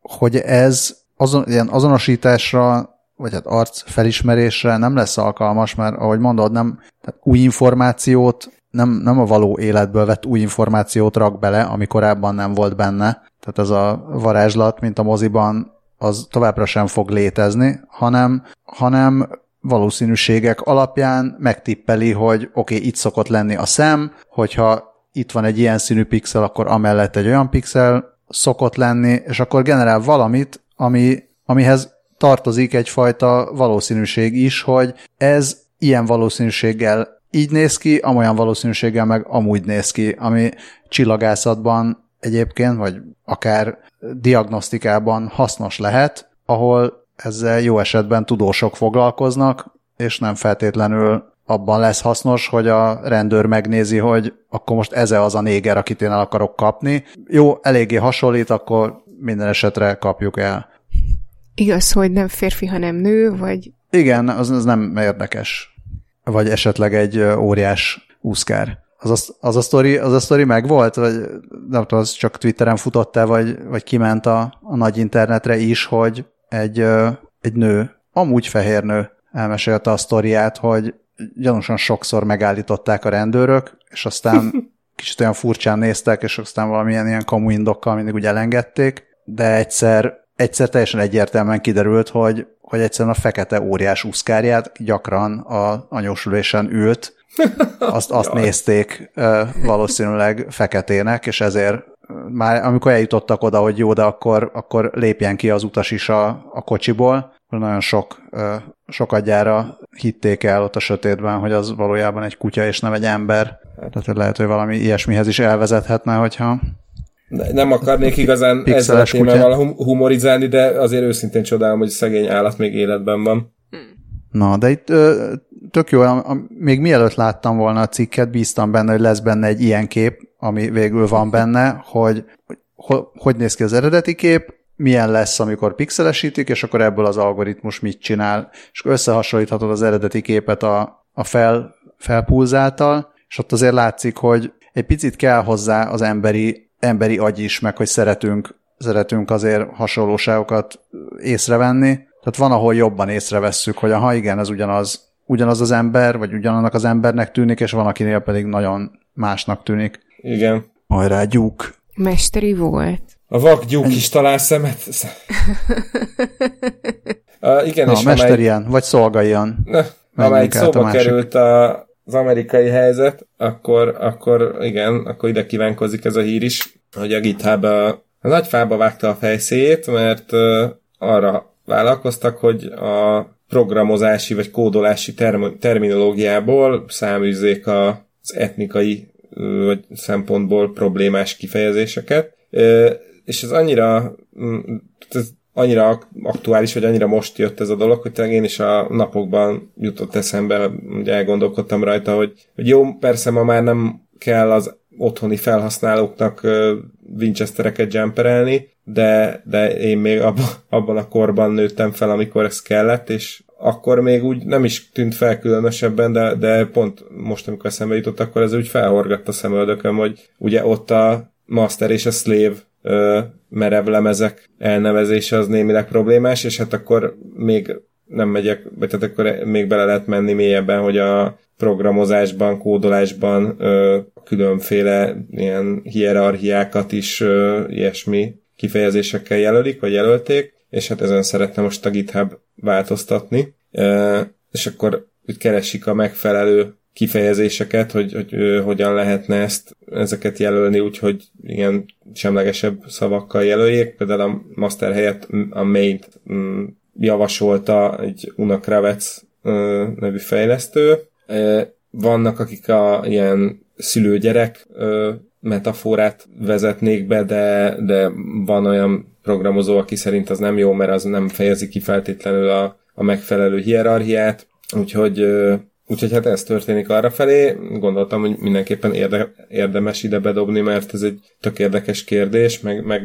hogy ez azon, ilyen azonosításra, vagy hát arc felismerésre nem lesz alkalmas, mert ahogy mondod, nem, tehát új információt, nem, nem a való életből vett új információt rak bele, ami korábban nem volt benne. Tehát ez a varázslat, mint a moziban, az továbbra sem fog létezni, hanem, hanem valószínűségek alapján megtippeli, hogy oké, okay, itt szokott lenni a szem, hogyha itt van egy ilyen színű pixel, akkor amellett egy olyan pixel szokott lenni, és akkor generál valamit, ami, amihez tartozik egyfajta valószínűség is, hogy ez ilyen valószínűséggel így néz ki, amolyan valószínűséggel meg amúgy néz ki, ami csillagászatban egyébként, vagy akár diagnosztikában hasznos lehet, ahol ezzel jó esetben tudósok foglalkoznak, és nem feltétlenül abban lesz hasznos, hogy a rendőr megnézi, hogy akkor most ez az a néger, akit én el akarok kapni. Jó, eléggé hasonlít, akkor minden esetre kapjuk el. Igaz, hogy nem férfi, hanem nő, vagy... Igen, az, az nem érdekes. Vagy esetleg egy óriás úszkár. Az a, az a sztori, az a sztori megvolt? Vagy nem tudom, az csak Twitteren futott-e, vagy, vagy kiment a, a nagy internetre is, hogy egy, egy nő, amúgy fehér nő elmesélte a sztoriát, hogy gyanúsan sokszor megállították a rendőrök, és aztán kicsit olyan furcsán néztek, és aztán valamilyen ilyen kamuindokkal mindig úgy elengedték, de egyszer, egyszer teljesen egyértelműen kiderült, hogy, hogy egyszerűen a fekete óriás úszkárját gyakran a anyósülésen ült, azt, azt nézték valószínűleg feketének, és ezért már amikor eljutottak oda, hogy jó, de akkor, akkor lépjen ki az utas is a, a kocsiból, nagyon sok, sokadjára hitték el ott a sötétben, hogy az valójában egy kutya és nem egy ember. Tehát lehet, hogy valami ilyesmihez is elvezethetne, hogyha nem akarnék igazán ezzel a témával humorizálni, de azért őszintén csodálom, hogy szegény állat még életben van. Na, de itt ö, tök jó, még mielőtt láttam volna a cikket, bíztam benne, hogy lesz benne egy ilyen kép, ami végül van benne, hogy hogy, hogy néz ki az eredeti kép, milyen lesz, amikor pixelesítik, és akkor ebből az algoritmus mit csinál, és összehasonlíthatod az eredeti képet a, a fel, felpulzáltal, és ott azért látszik, hogy egy picit kell hozzá az emberi, emberi agy is, meg hogy szeretünk, szeretünk azért hasonlóságokat észrevenni. Tehát van, ahol jobban észrevesszük, hogy ha igen, ez ugyanaz, ugyanaz az ember, vagy ugyanannak az embernek tűnik, és van, akinél pedig nagyon másnak tűnik. Igen. Hajrá, gyúk! Mesteri volt. A vakgyúk is talál szemet. uh, igen, Na, és mester amely... ilyen, vagy szolga ilyen. Na, amelyik szóba a került a, az amerikai helyzet, akkor, akkor igen, akkor ide kívánkozik ez a hír is, hogy a GitHub a, a nagy fába vágta a fejszéjét, mert arra vállalkoztak, hogy a programozási vagy kódolási term- terminológiából száműzzék az etnikai vagy szempontból problémás kifejezéseket. És ez annyira ez annyira aktuális, vagy annyira most jött ez a dolog, hogy tényleg én is a napokban jutott eszembe, ugye elgondolkodtam rajta, hogy, hogy jó, persze ma már nem kell az otthoni felhasználóknak Winchestereket jumperelni, de, de én még abban, abban a korban nőttem fel, amikor ez kellett, és akkor még úgy nem is tűnt fel különösebben, de, de pont most, amikor eszembe jutott, akkor ez úgy felhorgatt a szemöldököm, hogy ugye ott a master és a slave ö, merev lemezek elnevezése az némileg problémás, és hát akkor még nem megyek, vagy tehát akkor még bele lehet menni mélyebben, hogy a programozásban, kódolásban ö, különféle ilyen hierarchiákat is ö, ilyesmi kifejezésekkel jelölik, vagy jelölték, és hát ezen szeretne most a GitHub változtatni, ö, és akkor keresik a megfelelő kifejezéseket, hogy, hogy hogy hogyan lehetne ezt, ezeket jelölni úgy, hogy igen, semlegesebb szavakkal jelöljék. Például a master helyett a main javasolta egy Una Kravec nevű fejlesztő. Vannak, akik a ilyen szülő-gyerek metaforát vezetnék be, de, de van olyan programozó, aki szerint az nem jó, mert az nem fejezi ki feltétlenül a, a megfelelő hierarchiát, úgyhogy Úgyhogy hát ez történik arra felé. Gondoltam, hogy mindenképpen érde, érdemes ide bedobni, mert ez egy tök érdekes kérdés, meg, meg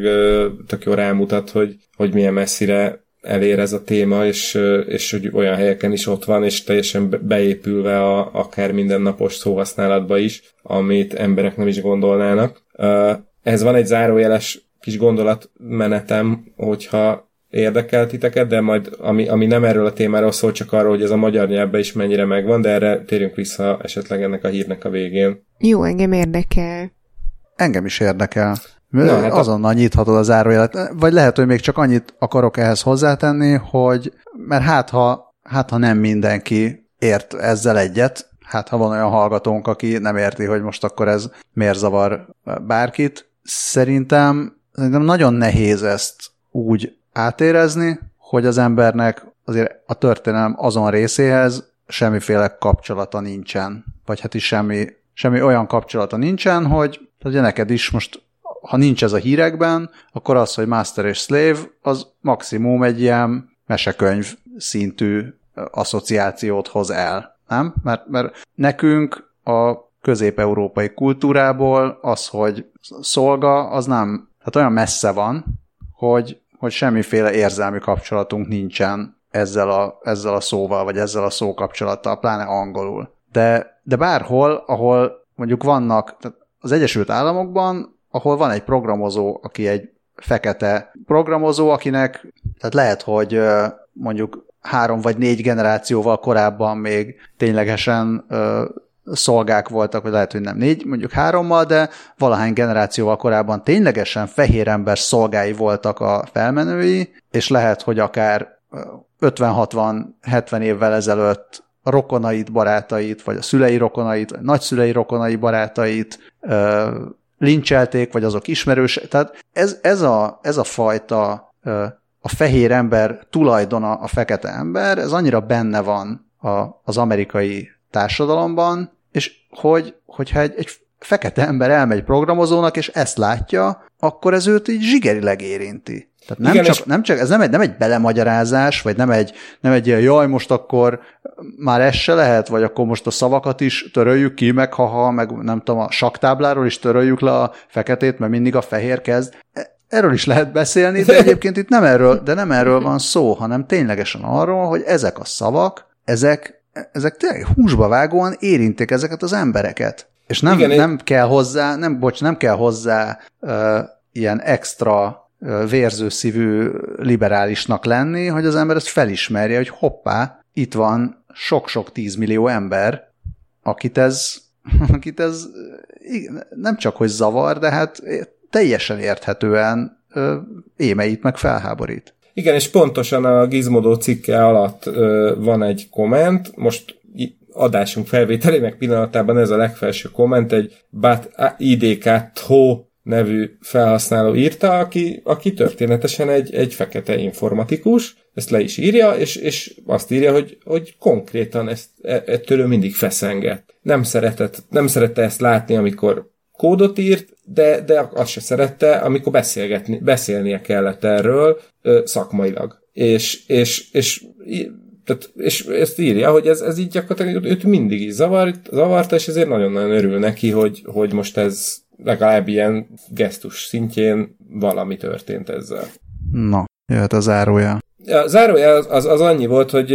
tök jó rámutat, hogy, hogy milyen messzire elér ez a téma, és, és hogy olyan helyeken is ott van, és teljesen beépülve a, akár mindennapos szóhasználatba is, amit emberek nem is gondolnának. Ez van egy zárójeles kis gondolatmenetem, hogyha érdekel titeket, de majd ami, ami nem erről a témáról szól, csak arról, hogy ez a magyar nyelvben is mennyire megvan, de erre térjünk vissza esetleg ennek a hírnek a végén. Jó, engem érdekel. Engem is érdekel. Na, hát azonnal a... nyithatod az zárójelet. Vagy lehet, hogy még csak annyit akarok ehhez hozzátenni, hogy mert hát ha, hát ha nem mindenki ért ezzel egyet, hát ha van olyan hallgatónk, aki nem érti, hogy most akkor ez miért zavar bárkit, szerintem, szerintem nagyon nehéz ezt úgy átérezni, hogy az embernek azért a történelem azon részéhez semmiféle kapcsolata nincsen. Vagy hát is semmi, semmi olyan kapcsolata nincsen, hogy ugye neked is most ha nincs ez a hírekben, akkor az, hogy Master és Slave, az maximum egy ilyen mesekönyv szintű asszociációt hoz el, nem? Mert, mert nekünk a közép-európai kultúrából az, hogy szolga, az nem, hát olyan messze van, hogy, hogy semmiféle érzelmi kapcsolatunk nincsen ezzel a, ezzel a szóval, vagy ezzel a szókapcsolattal, pláne angolul. De, de bárhol, ahol mondjuk vannak, tehát az Egyesült Államokban ahol van egy programozó, aki egy fekete programozó, akinek, tehát lehet, hogy mondjuk három vagy négy generációval korábban még ténylegesen szolgák voltak, vagy lehet, hogy nem négy, mondjuk hárommal, de valahány generációval korábban ténylegesen fehér ember szolgái voltak a felmenői, és lehet, hogy akár 50-60-70 évvel ezelőtt rokonait, barátait, vagy a szülei rokonait, vagy nagyszülei rokonai barátait lincselték, vagy azok ismerős. Tehát ez, ez, a, ez a fajta a fehér ember tulajdona a fekete ember, ez annyira benne van a, az amerikai társadalomban, és hogy, hogyha egy, egy fekete ember elmegy programozónak, és ezt látja, akkor ez őt így zsigerileg érinti. Tehát nem, Igen, csak, nem csak, ez nem egy, nem egy belemagyarázás, vagy nem egy, nem egy ilyen, jaj, most akkor már ez se lehet, vagy akkor most a szavakat is töröljük ki, meg ha meg nem tudom, a saktábláról is töröljük le a feketét, mert mindig a fehér kezd. E, erről is lehet beszélni, de egyébként itt nem erről, de nem erről van szó, hanem ténylegesen arról, hogy ezek a szavak, ezek, ezek tényleg húsba vágóan érintik ezeket az embereket. És nem, Igen, nem én... kell hozzá, nem, bocs, nem kell hozzá uh, ilyen extra vérző szívű liberálisnak lenni, hogy az ember ezt felismerje, hogy hoppá, itt van sok-sok tízmillió ember, akit ez, akit ez nem csak hogy zavar, de hát teljesen érthetően émeit meg felháborít. Igen, és pontosan a Gizmodo cikke alatt van egy komment, most adásunk felvételének pillanatában ez a legfelső komment, egy bat IDK THO nevű felhasználó írta, aki, aki történetesen egy, egy fekete informatikus, ezt le is írja, és, és azt írja, hogy, hogy konkrétan ezt, e, ettől ő mindig feszengett. Nem, szeretett, nem szerette ezt látni, amikor kódot írt, de, de azt se szerette, amikor beszélgetni, beszélnie kellett erről ö, szakmailag. És, és, és, tehát, és ezt írja, hogy ez, ez így gyakorlatilag őt mindig is zavart, zavarta, és ezért nagyon-nagyon örül neki, hogy, hogy most ez legalább ilyen gesztus szintjén valami történt ezzel. Na, jöhet a zárója. A zárója az, az, az annyi volt, hogy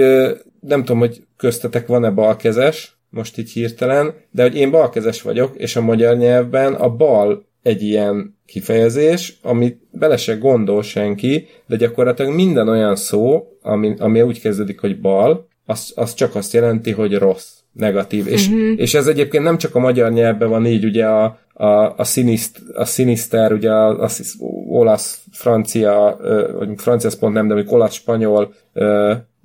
nem tudom, hogy köztetek van-e balkezes, most így hirtelen, de hogy én balkezes vagyok, és a magyar nyelvben a bal egy ilyen kifejezés, amit bele se gondol senki, de gyakorlatilag minden olyan szó, ami, ami úgy kezdődik, hogy bal, az, az csak azt jelenti, hogy rossz, negatív. Uh-huh. És, mhm. és ez egyébként nem csak a magyar nyelvben van így, ugye a, a, a, siniszt, a sinister, ugye a, a olasz, francia, vagy francia pont nem, de mondjuk olasz, spanyol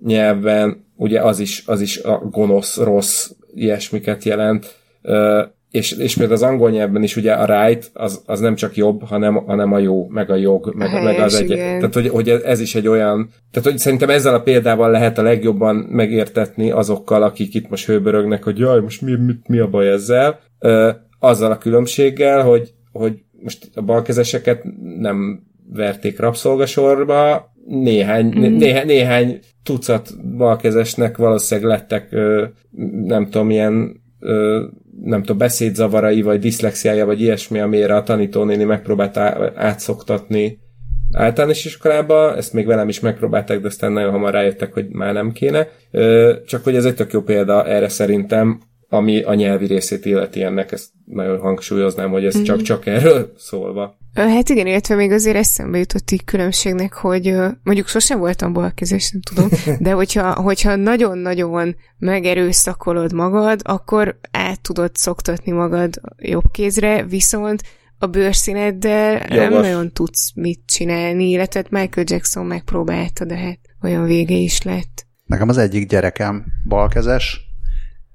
nyelven, ugye az is, az is a gonosz, rossz, ilyesmiket jelent. És, és például az angol nyelvben is ugye a right az, az nem csak jobb, hanem, hanem a jó, meg a jog, meg, a meg az egy. Tehát, hogy, hogy ez is egy olyan, tehát, hogy szerintem ezzel a példával lehet a legjobban megértetni azokkal, akik itt most hőbörögnek, hogy jaj, most mi, mi, mi a baj ezzel azzal a különbséggel, hogy, hogy most a balkezeseket nem verték rabszolgasorba, néhány, mm. néhány, néhány tucat balkezesnek valószínűleg lettek, nem tudom, ilyen nem tudom, beszédzavarai, vagy diszlexiája, vagy ilyesmi, amire a tanítónéni megpróbált átszoktatni általános iskolába, ezt még velem is megpróbálták, de aztán nagyon hamar rájöttek, hogy már nem kéne. Csak hogy ez egy tök jó példa erre szerintem, ami a nyelvi részét illeti ennek, ezt nagyon hangsúlyoznám, hogy ez csak-csak erről szólva. Hát igen, illetve még azért eszembe jutott így különbségnek, hogy mondjuk sosem voltam balkezes, nem tudom, de hogyha, hogyha nagyon-nagyon megerőszakolod magad, akkor át tudod szoktatni magad jobb kézre, viszont a bőrszíneddel Jogos. nem nagyon tudsz mit csinálni, illetve hát Michael Jackson megpróbálta, de hát olyan vége is lett. Nekem az egyik gyerekem balkezes,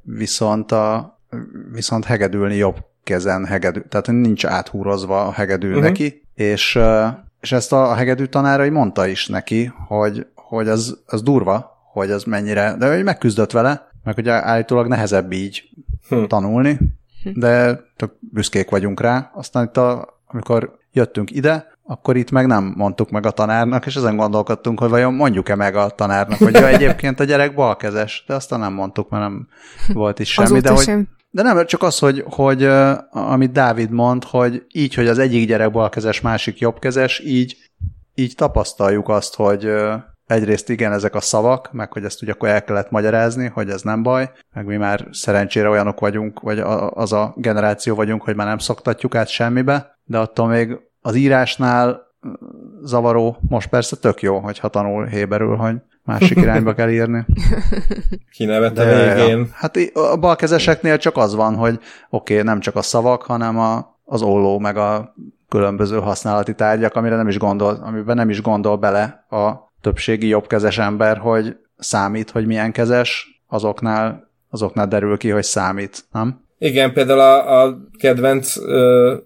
viszont, a, viszont hegedülni jobb kezen hegedű, tehát nincs áthúrozva a hegedű uh-huh. neki, és, és ezt a hegedű tanárai mondta is neki, hogy, hogy az, az durva, hogy az mennyire, de hogy megküzdött vele, meg hogy állítólag nehezebb így hm. tanulni, de tök büszkék vagyunk rá. Aztán itt, a, amikor jöttünk ide, akkor itt meg nem mondtuk meg a tanárnak, és ezen gondolkodtunk, hogy vajon mondjuk-e meg a tanárnak, hogy ja, egyébként a gyerek balkezes, de aztán nem mondtuk, mert nem volt is semmi. Azóta de, hogy, sem. de nem, csak az, hogy, hogy amit Dávid mond, hogy így, hogy az egyik gyerek balkezes, másik jobbkezes, így, így tapasztaljuk azt, hogy egyrészt igen, ezek a szavak, meg hogy ezt ugye akkor el kellett magyarázni, hogy ez nem baj, meg mi már szerencsére olyanok vagyunk, vagy az a generáció vagyunk, hogy már nem szoktatjuk át semmibe, de attól még az írásnál zavaró, most persze tök jó, hogyha tanul héberül, hogy másik irányba kell írni. Kinevet a végén. Ja, hát a balkezeseknél csak az van, hogy oké, okay, nem csak a szavak, hanem a, az olló, meg a különböző használati tárgyak, amire nem is gondol, amiben nem is gondol bele a többségi jobbkezes ember, hogy számít, hogy milyen kezes, azoknál, azoknál derül ki, hogy számít, nem? Igen, például a, a kedvenc ö,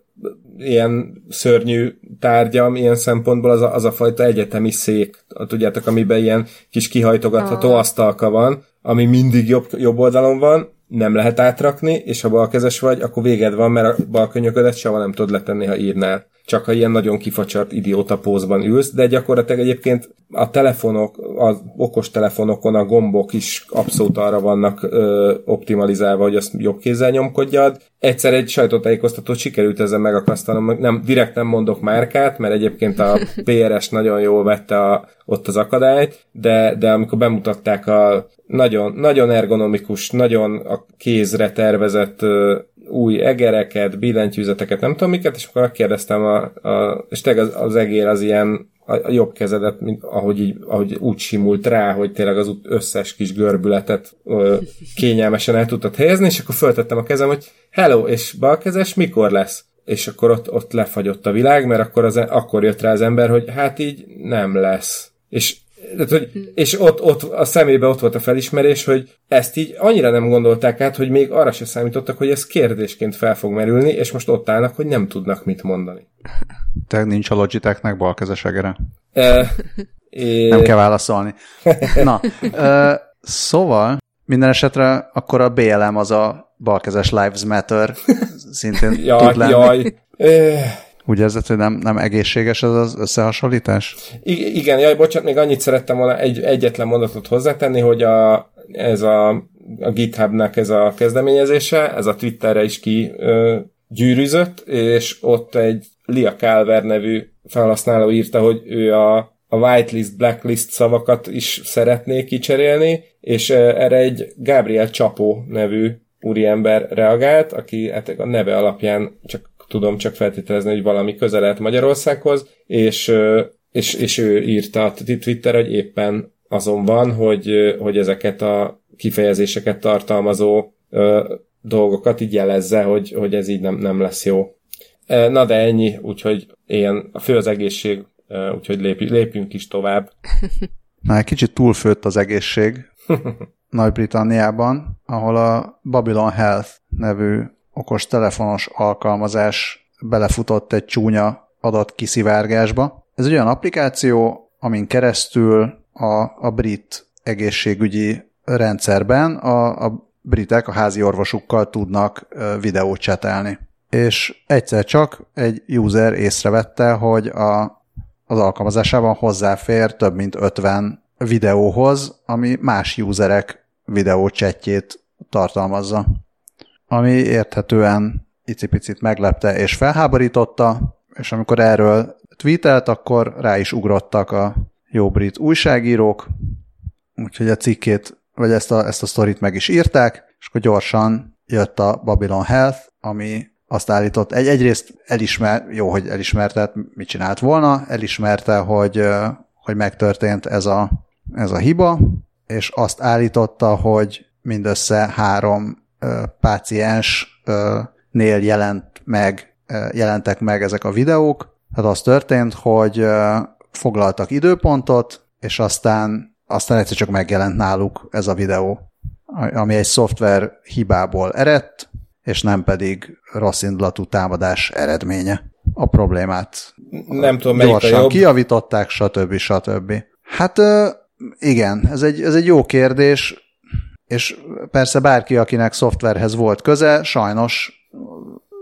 ilyen szörnyű tárgyam ilyen szempontból az a, az a fajta egyetemi szék, tudjátok, amiben ilyen kis kihajtogatható ah. asztalka van, ami mindig jobb, jobb oldalon van, nem lehet átrakni, és ha balkezes vagy, akkor véged van, mert a balkönyöködet soha nem tudod letenni, ha írnál csak ha ilyen nagyon kifacsart idióta pózban ülsz, de gyakorlatilag egyébként a telefonok, az okos telefonokon a gombok is abszolút arra vannak ö, optimalizálva, hogy azt jobb kézzel nyomkodjad. Egyszer egy sajtótájékoztatót sikerült ezzel megakasztanom, nem, direkt nem mondok márkát, mert egyébként a PRS nagyon jól vette a, ott az akadályt, de, de amikor bemutatták a nagyon, nagyon ergonomikus, nagyon a kézre tervezett ö, új egereket, billentyűzeteket, nem tudom miket, és akkor megkérdeztem, a, a, és tényleg az, az egér az ilyen a, jobb kezedet, mint ahogy, így, ahogy úgy simult rá, hogy tényleg az összes kis görbületet ö, kényelmesen el tudtad helyezni, és akkor föltettem a kezem, hogy hello, és balkezes mikor lesz? És akkor ott, ott lefagyott a világ, mert akkor, az, akkor jött rá az ember, hogy hát így nem lesz. És tehát, hogy, és ott, ott a szemébe ott volt a felismerés, hogy ezt így annyira nem gondolták át, hogy még arra se számítottak, hogy ez kérdésként fel fog merülni, és most ott állnak, hogy nem tudnak mit mondani. Te nincs a Logitechnek balkezes egere? E, é... Nem kell válaszolni. Na, e, szóval minden esetre akkor a BLM az a balkezes Lives Matter szintén jaj, tud lenni. Jaj. Úgy érzed, hogy nem, nem egészséges ez az összehasonlítás? I- igen, jaj, bocsánat, még annyit szerettem volna egy, egyetlen mondatot hozzátenni, hogy a, ez a, a GitHubnak ez a kezdeményezése, ez a Twitterre is ki ö, gyűrűzött, és ott egy Lia Calver nevű felhasználó írta, hogy ő a, a whitelist, blacklist szavakat is szeretné kicserélni, és erre egy Gabriel Csapó nevű úriember reagált, aki hát a neve alapján csak tudom csak feltételezni, hogy valami közelet Magyarországhoz, és, és, és ő írta a Twitter, hogy éppen azon van, hogy, hogy ezeket a kifejezéseket tartalmazó dolgokat így jelezze, hogy, hogy ez így nem, nem lesz jó. Na de ennyi, úgyhogy ilyen a fő az egészség, úgyhogy lépjünk, lépjünk is tovább. Na, egy kicsit túlfőtt az egészség Nagy-Britanniában, ahol a Babylon Health nevű okos telefonos alkalmazás belefutott egy csúnya adat kiszivárgásba. Ez olyan applikáció, amin keresztül a, a brit egészségügyi rendszerben a, a britek a házi orvosukkal tudnak videót csetelni. És egyszer csak egy user észrevette, hogy a, az alkalmazásában hozzáfér több mint 50 videóhoz, ami más userek videócsetjét tartalmazza ami érthetően icipicit meglepte és felháborította, és amikor erről tweetelt, akkor rá is ugrottak a jó brit újságírók, úgyhogy a cikkét, vagy ezt a, ezt a sztorit meg is írták, és akkor gyorsan jött a Babylon Health, ami azt állított, egy, egyrészt elismer, jó, hogy elismerte, mit csinált volna, elismerte, hogy, hogy megtörtént ez a, ez a hiba, és azt állította, hogy mindössze három páciensnél jelent meg, jelentek meg ezek a videók. Tehát az történt, hogy foglaltak időpontot, és aztán, aztán egyszer csak megjelent náluk ez a videó, ami egy szoftver hibából eredt, és nem pedig rossz indulatú támadás eredménye. A problémát nem tudom, gyorsan jobb. kiavították, stb. stb. Hát igen, ez egy, ez egy jó kérdés, és persze bárki, akinek szoftverhez volt köze, sajnos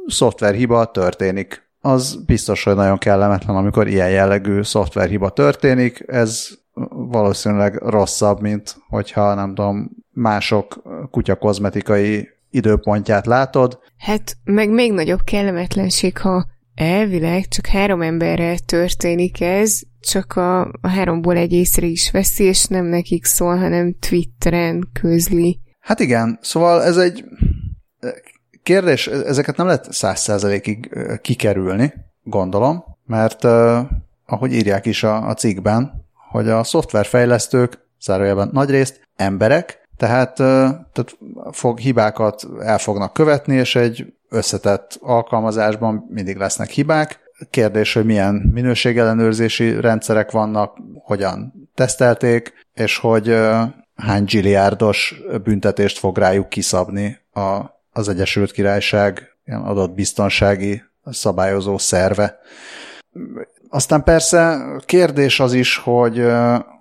szoftverhiba történik. Az biztos, hogy nagyon kellemetlen, amikor ilyen jellegű szoftverhiba történik. Ez valószínűleg rosszabb, mint hogyha nem tudom, mások kutyakozmetikai időpontját látod. Hát meg még nagyobb kellemetlenség, ha elvileg csak három emberrel történik ez, csak a, a háromból egy észre is veszi, és nem nekik szól, hanem Twitteren közli. Hát igen, szóval ez egy kérdés, ezeket nem lehet száz százalékig kikerülni, gondolom, mert ahogy írják is a, a cikkben, hogy a szoftverfejlesztők, zárójelben nagyrészt emberek, tehát, tehát fog, hibákat el fognak követni, és egy összetett alkalmazásban mindig lesznek hibák, Kérdés, hogy milyen minőségellenőrzési rendszerek vannak, hogyan tesztelték, és hogy hány gilliárdos büntetést fog rájuk kiszabni a, az Egyesült Királyság ilyen adott biztonsági szabályozó szerve. Aztán persze kérdés az is, hogy,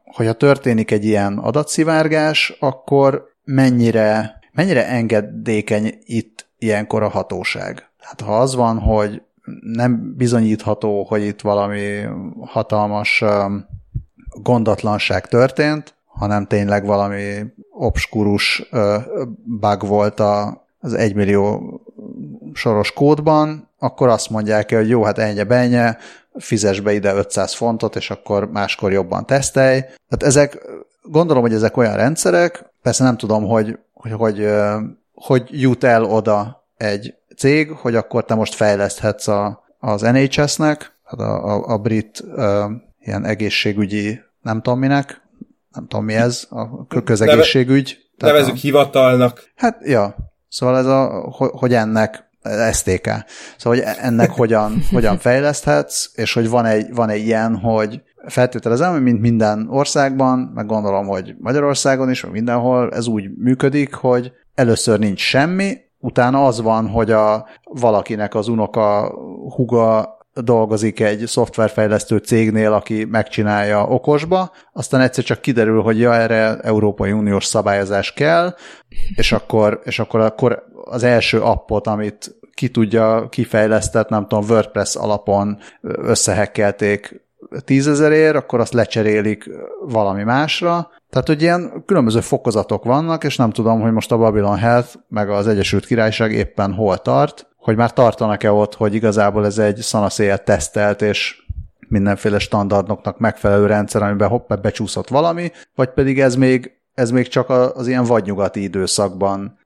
hogy ha történik egy ilyen adatszivárgás, akkor mennyire, mennyire engedékeny itt ilyenkor a hatóság. Hát ha az van, hogy nem bizonyítható, hogy itt valami hatalmas gondatlanság történt, hanem tényleg valami obskurus bug volt az egymillió soros kódban, akkor azt mondják hogy jó, hát ennyi benye, fizes be ide 500 fontot, és akkor máskor jobban tesztelj. Tehát ezek, gondolom, hogy ezek olyan rendszerek, persze nem tudom, hogy hogy, hogy, hogy jut el oda egy cég, hogy akkor te most fejleszthetsz a, az NHS-nek, a, a, a brit uh, ilyen egészségügyi, nem tudom minek, nem tudom mi ez, a közegészségügy. Neve, nevezük a, hivatalnak. Hát, ja. Szóval ez a, hogy ennek STK. Szóval, hogy ennek hogyan, hogyan fejleszthetsz, és hogy van egy, van egy ilyen, hogy feltételezem, hogy mint minden országban, meg gondolom, hogy Magyarországon is, vagy mindenhol ez úgy működik, hogy először nincs semmi, utána az van, hogy a valakinek az unoka huga dolgozik egy szoftverfejlesztő cégnél, aki megcsinálja okosba, aztán egyszer csak kiderül, hogy ja, erre Európai Uniós szabályozás kell, és akkor, és akkor, akkor az első appot, amit ki tudja, kifejlesztett, nem tudom, WordPress alapon összehekkelték tízezerért, akkor azt lecserélik valami másra, tehát, hogy ilyen különböző fokozatok vannak, és nem tudom, hogy most a Babylon Health meg az Egyesült Királyság éppen hol tart, hogy már tartanak-e ott, hogy igazából ez egy szanaszéjel tesztelt, és mindenféle standardoknak megfelelő rendszer, amiben hopp, becsúszott valami, vagy pedig ez még, ez még csak az ilyen vadnyugati időszakban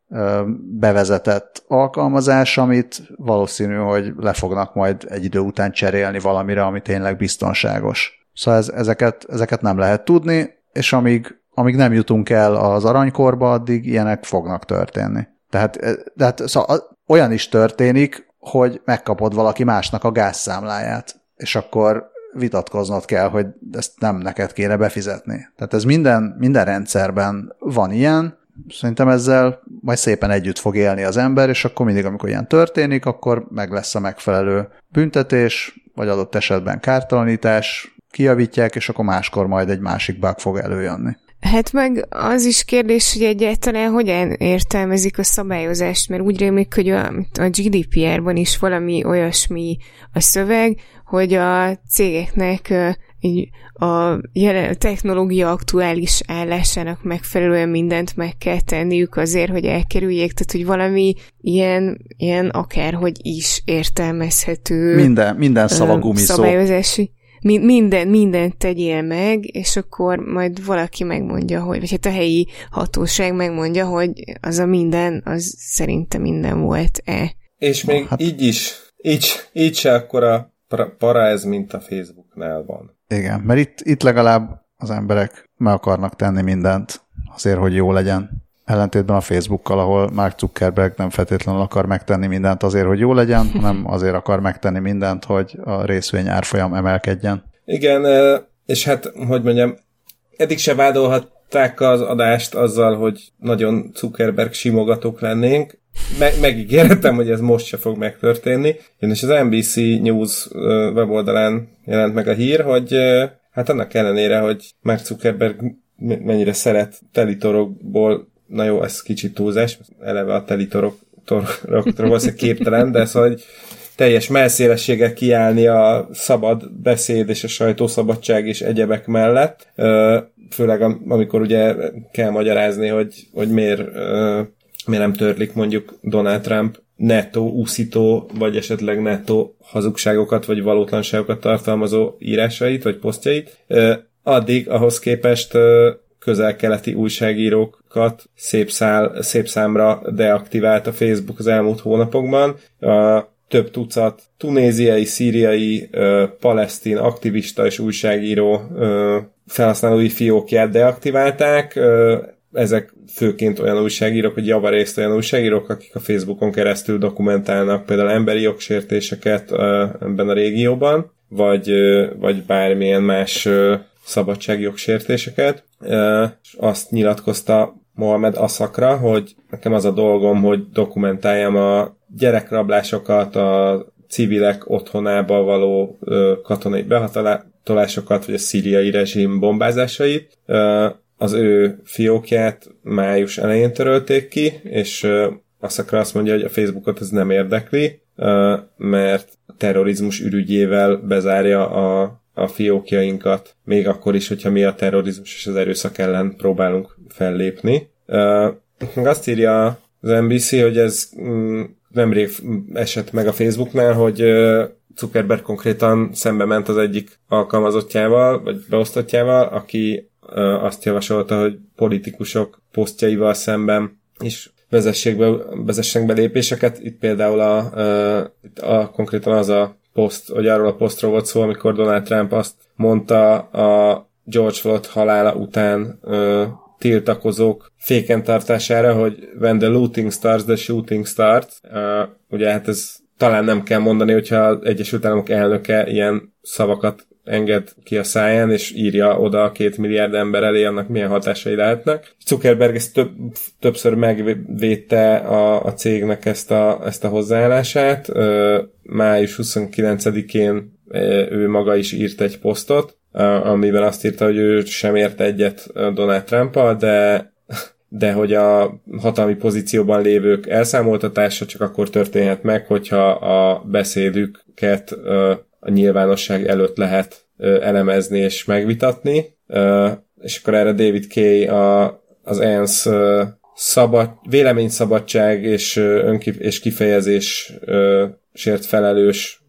bevezetett alkalmazás, amit valószínű, hogy le fognak majd egy idő után cserélni valamire, ami tényleg biztonságos. Szóval ez, ezeket, ezeket nem lehet tudni, és amíg, amíg nem jutunk el az aranykorba, addig ilyenek fognak történni. Tehát, tehát szóval olyan is történik, hogy megkapod valaki másnak a gázszámláját, és akkor vitatkoznod kell, hogy ezt nem neked kéne befizetni. Tehát ez minden, minden rendszerben van ilyen, szerintem ezzel majd szépen együtt fog élni az ember, és akkor mindig, amikor ilyen történik, akkor meg lesz a megfelelő büntetés, vagy adott esetben kártalanítás, kijavítják, és akkor máskor majd egy másik bug fog előjönni. Hát meg az is kérdés, hogy egyáltalán hogyan értelmezik a szabályozást, mert úgy rémlik, hogy a, a GDPR-ban is valami olyasmi a szöveg, hogy a cégeknek a jelen, technológia aktuális állásának megfelelően mindent meg kell tenniük azért, hogy elkerüljék, tehát hogy valami ilyen, ilyen akárhogy is értelmezhető minden, minden szava gumiszó. szabályozási mi, minden, mindent tegyél meg, és akkor majd valaki megmondja, hogy, vagy hát a helyi hatóság megmondja, hogy az a minden, az szerinte minden volt-e. És még hát... így is, így, így se akkora para ez, mint a Facebooknál van. Igen, mert itt, itt legalább az emberek meg akarnak tenni mindent azért, hogy jó legyen. Ellentétben a Facebookkal, ahol Mark Zuckerberg nem feltétlenül akar megtenni mindent azért, hogy jó legyen, hanem azért akar megtenni mindent, hogy a részvény árfolyam emelkedjen. Igen, és hát, hogy mondjam, eddig se vádolhatták az adást azzal, hogy nagyon Zuckerberg simogatók lennénk. Me- megígértem, hogy ez most se fog megtörténni. És az NBC News weboldalán jelent meg a hír, hogy hát annak ellenére, hogy Mark Zuckerberg mennyire szeret telitorokból na jó, ez kicsit túlzás, eleve a telitorok torokra valószínűleg képtelen, de szóval hogy teljes melszélességgel kiállni a szabad beszéd és a sajtószabadság és egyebek mellett, főleg amikor ugye kell magyarázni, hogy, hogy miért, miért nem törlik mondjuk Donald Trump netto úszító, vagy esetleg netto hazugságokat, vagy valótlanságokat tartalmazó írásait, vagy posztjait. Addig ahhoz képest közel-keleti újságírókat szép, szál, szép számra deaktivált a Facebook az elmúlt hónapokban. A több tucat tunéziai, szíriai, palesztin aktivista és újságíró felhasználói fiókját deaktiválták. Ezek főként olyan újságírók, hogy javarészt olyan újságírók, akik a Facebookon keresztül dokumentálnak például emberi jogsértéseket ebben a régióban, vagy, vagy bármilyen más szabadságjogsértéseket. Azt nyilatkozta Mohamed Asakra, hogy nekem az a dolgom, hogy dokumentáljam a gyerekrablásokat, a civilek otthonába való katonai behatolásokat, vagy a szíriai rezsim bombázásait. Az ő fiókját május elején törölték ki, és Asakra azt mondja, hogy a Facebookot ez nem érdekli, mert terrorizmus ürügyével bezárja a a fiókjainkat, még akkor is, hogyha mi a terrorizmus és az erőszak ellen próbálunk fellépni. Uh, azt írja az NBC, hogy ez mm, nemrég esett meg a Facebooknál, hogy Zuckerberg konkrétan szembe ment az egyik alkalmazottjával, vagy beosztottjával, aki azt javasolta, hogy politikusok posztjaival szemben is vezessék be, vezessenek be lépéseket. Itt például a, a, konkrétan az a poszt, hogy arról a posztról volt szó, amikor Donald Trump azt mondta a George Floyd halála után ö, tiltakozók féken tartására, hogy when the looting starts, the shooting starts. Uh, ugye hát ez talán nem kell mondani, hogyha az Egyesült Államok elnöke ilyen szavakat enged ki a száján, és írja oda a két milliárd ember elé, annak milyen hatásai lehetnek. Zuckerberg ezt több, többször megvédte a, a cégnek ezt a, ezt a hozzáállását. Május 29-én ő maga is írt egy posztot, amiben azt írta, hogy ő sem ért egyet Donald trump de de hogy a hatalmi pozícióban lévők elszámoltatása csak akkor történhet meg, hogyha a beszédüket a nyilvánosság előtt lehet elemezni és megvitatni. És akkor erre David Kay a, az ENSZ szabad, véleményszabadság és, önkif- és kifejezés sért felelős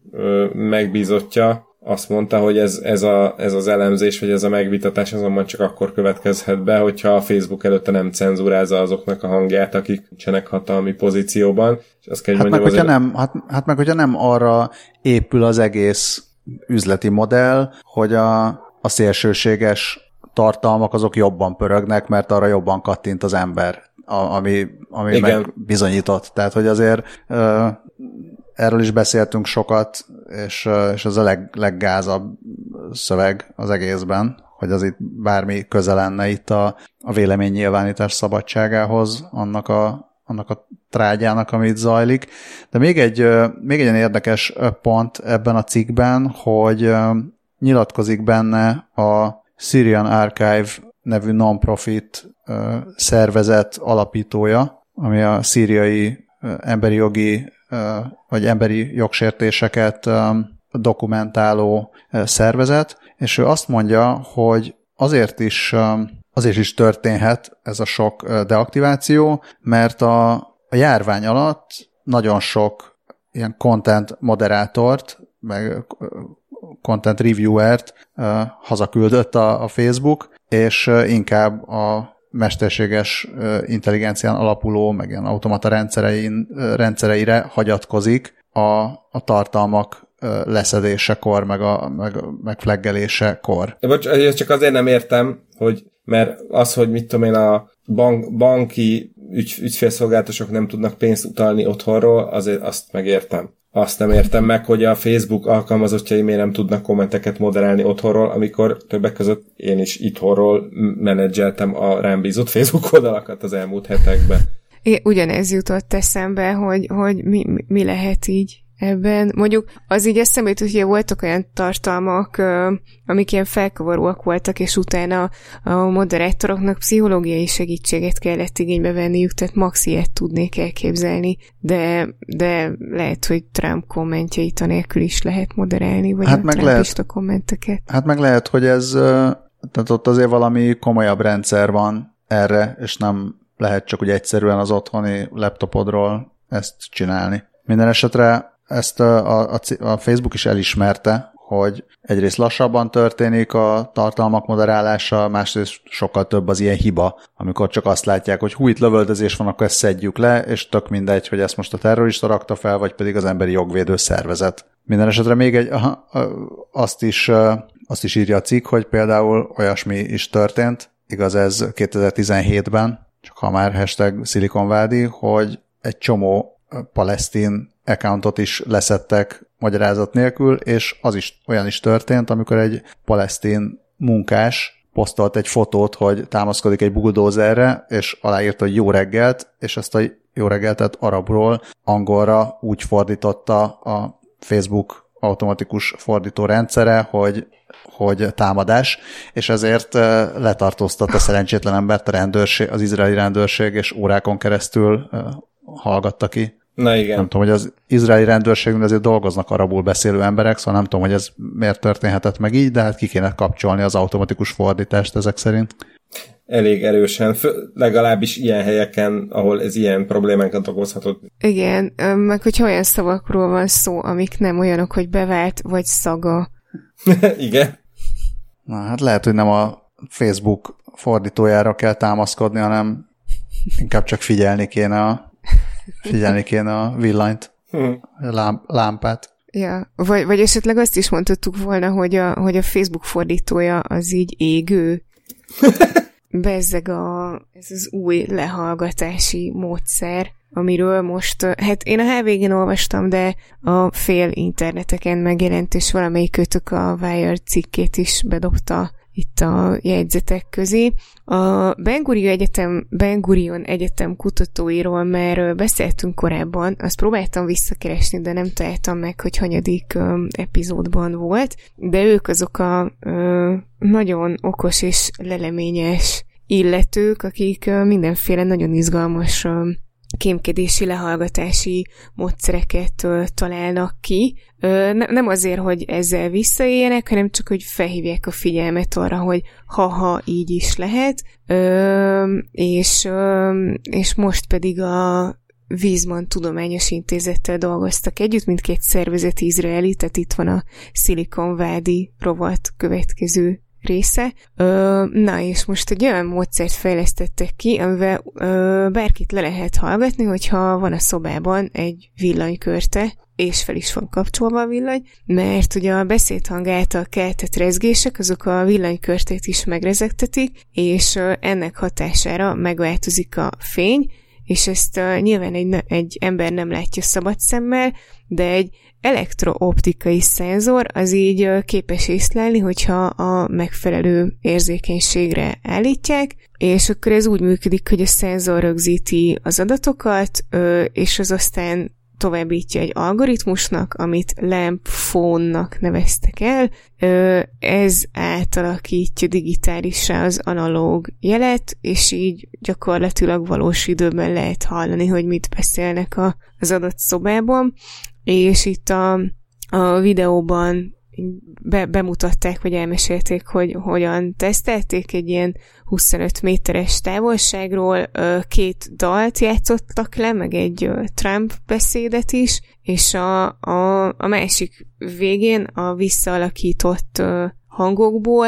megbízottja azt mondta, hogy ez, ez, a, ez az elemzés, vagy ez a megvitatás azonban csak akkor következhet be, hogyha a Facebook előtte nem cenzúrázza azoknak a hangját, akik nincsenek hatalmi pozícióban. És azt kell, hát, mondjam, meg, hogyha nem, hát, hát meg, hogyha nem arra épül az egész üzleti modell, hogy a, a szélsőséges tartalmak azok jobban pörögnek, mert arra jobban kattint az ember, ami, ami meg bizonyított. Tehát, hogy azért erről is beszéltünk sokat, és, és ez a leg, leggázabb szöveg az egészben, hogy az itt bármi köze lenne itt a, a véleménynyilvánítás szabadságához, annak a, annak a trágyának, amit zajlik. De még egy, még egy érdekes pont ebben a cikkben, hogy nyilatkozik benne a Syrian Archive nevű non-profit szervezet alapítója, ami a szíriai emberi jogi vagy emberi jogsértéseket dokumentáló szervezet, és ő azt mondja, hogy azért is, azért is történhet ez a sok deaktiváció, mert a, a járvány alatt nagyon sok ilyen content moderátort meg content reviewer-t hazaküldött a, a Facebook, és inkább a mesterséges intelligencián alapuló, meg ilyen automata rendszerein, rendszereire hagyatkozik a, a tartalmak leszedésekor, meg a meg, megfleggelésekor. Bocs, ezt csak azért nem értem, hogy mert az, hogy mit tudom én, a bank, banki ügy, ügyfélszolgáltatások nem tudnak pénzt utalni otthonról, azért azt megértem. Azt nem értem meg, hogy a Facebook alkalmazottjai miért nem tudnak kommenteket moderálni otthonról, amikor többek között én is itthonról menedzseltem a rám bízott Facebook oldalakat az elmúlt hetekben. Igen, ugyanez jutott eszembe, hogy, hogy mi, mi lehet így ebben. Mondjuk az így eszembe jutott, hogy voltak olyan tartalmak, amik ilyen felkavaróak voltak, és utána a moderátoroknak pszichológiai segítséget kellett igénybe venniük, tehát max ilyet tudnék elképzelni, de, de lehet, hogy Trump kommentjeit anélkül is lehet moderálni, vagy hát a meg lehet, kommenteket. Hát meg lehet, hogy ez, tehát ott azért valami komolyabb rendszer van erre, és nem lehet csak úgy egyszerűen az otthoni laptopodról ezt csinálni. Minden esetre ezt a, a, a Facebook is elismerte, hogy egyrészt lassabban történik a tartalmak moderálása, másrészt sokkal több az ilyen hiba, amikor csak azt látják, hogy hú, itt lövöldözés van, akkor ezt szedjük le, és tök mindegy, hogy ezt most a terrorista rakta fel, vagy pedig az emberi jogvédő szervezet. Minden esetre még egy, azt is, azt is írja a cikk, hogy például olyasmi is történt, igaz ez 2017-ben, csak ha már hashtag szilikonvádi, hogy egy csomó palesztin accountot is leszettek magyarázat nélkül, és az is olyan is történt, amikor egy palesztin munkás posztolt egy fotót, hogy támaszkodik egy bulldozerre, és aláírta, hogy jó reggelt, és ezt a jó reggeltet arabról angolra úgy fordította a Facebook automatikus fordító rendszere, hogy, hogy támadás, és ezért eh, letartóztatta szerencsétlen embert a rendőrség, az izraeli rendőrség, és órákon keresztül eh, hallgatta ki. Na igen. Nem tudom, hogy az izraeli rendőrségünk azért dolgoznak arabul beszélő emberek, szóval nem tudom, hogy ez miért történhetett meg így, de hát ki kéne kapcsolni az automatikus fordítást ezek szerint. Elég erősen, legalábbis ilyen helyeken, ahol ez ilyen problémánkat okozhatott. Igen, meg hogyha olyan szavakról van szó, amik nem olyanok, hogy bevált vagy szaga. igen. Na hát lehet, hogy nem a Facebook fordítójára kell támaszkodni, hanem inkább csak figyelni kéne a Figyelni kéne a villanyt, hm. lám, lámpát. Ja, vagy, vagy esetleg azt is mondhattuk volna, hogy a, hogy a Facebook fordítója az így égő. Bezzeg a, ez az új lehallgatási módszer, amiről most, hát én a HVG-n olvastam, de a fél interneteken megjelent, és valamelyik kötök a Wire cikkét is bedobta itt a jegyzetek közé. A Ben Gurion Egyetem, ben Gurion Egyetem kutatóiról már beszéltünk korábban, azt próbáltam visszakeresni, de nem találtam meg, hogy hanyadik epizódban volt, de ők azok a nagyon okos és leleményes illetők, akik mindenféle nagyon izgalmas kémkedési, lehallgatási módszereket találnak ki. Nem azért, hogy ezzel visszaéljenek, hanem csak, hogy felhívják a figyelmet arra, hogy ha-ha így is lehet, és, és most pedig a Vízman Tudományos Intézettel dolgoztak együtt, mindkét szervezet izraeli, tehát itt van a Valley rovat következő része. Ö, na, és most egy olyan módszert fejlesztettek ki, amivel ö, bárkit le lehet hallgatni, hogyha van a szobában egy villanykörte, és fel is van kapcsolva a villany, mert ugye a beszédhang által keltett rezgések, azok a villanykörtét is megrezegtetik, és ennek hatására megváltozik a fény, és ezt uh, nyilván egy, egy ember nem látja szabad szemmel, de egy elektrooptikai szenzor az így képes észlelni, hogyha a megfelelő érzékenységre állítják, és akkor ez úgy működik, hogy a szenzor rögzíti az adatokat, és az aztán továbbítja egy algoritmusnak, amit LAMP phone-nak neveztek el. Ez átalakítja digitálisra az analóg jelet, és így gyakorlatilag valós időben lehet hallani, hogy mit beszélnek a, az adott szobában és itt a, a videóban be, bemutatták, vagy elmesélték, hogy hogyan tesztelték egy ilyen 25 méteres távolságról, két dalt játszottak le, meg egy Trump beszédet is, és a, a, a másik végén a visszaalakított hangokból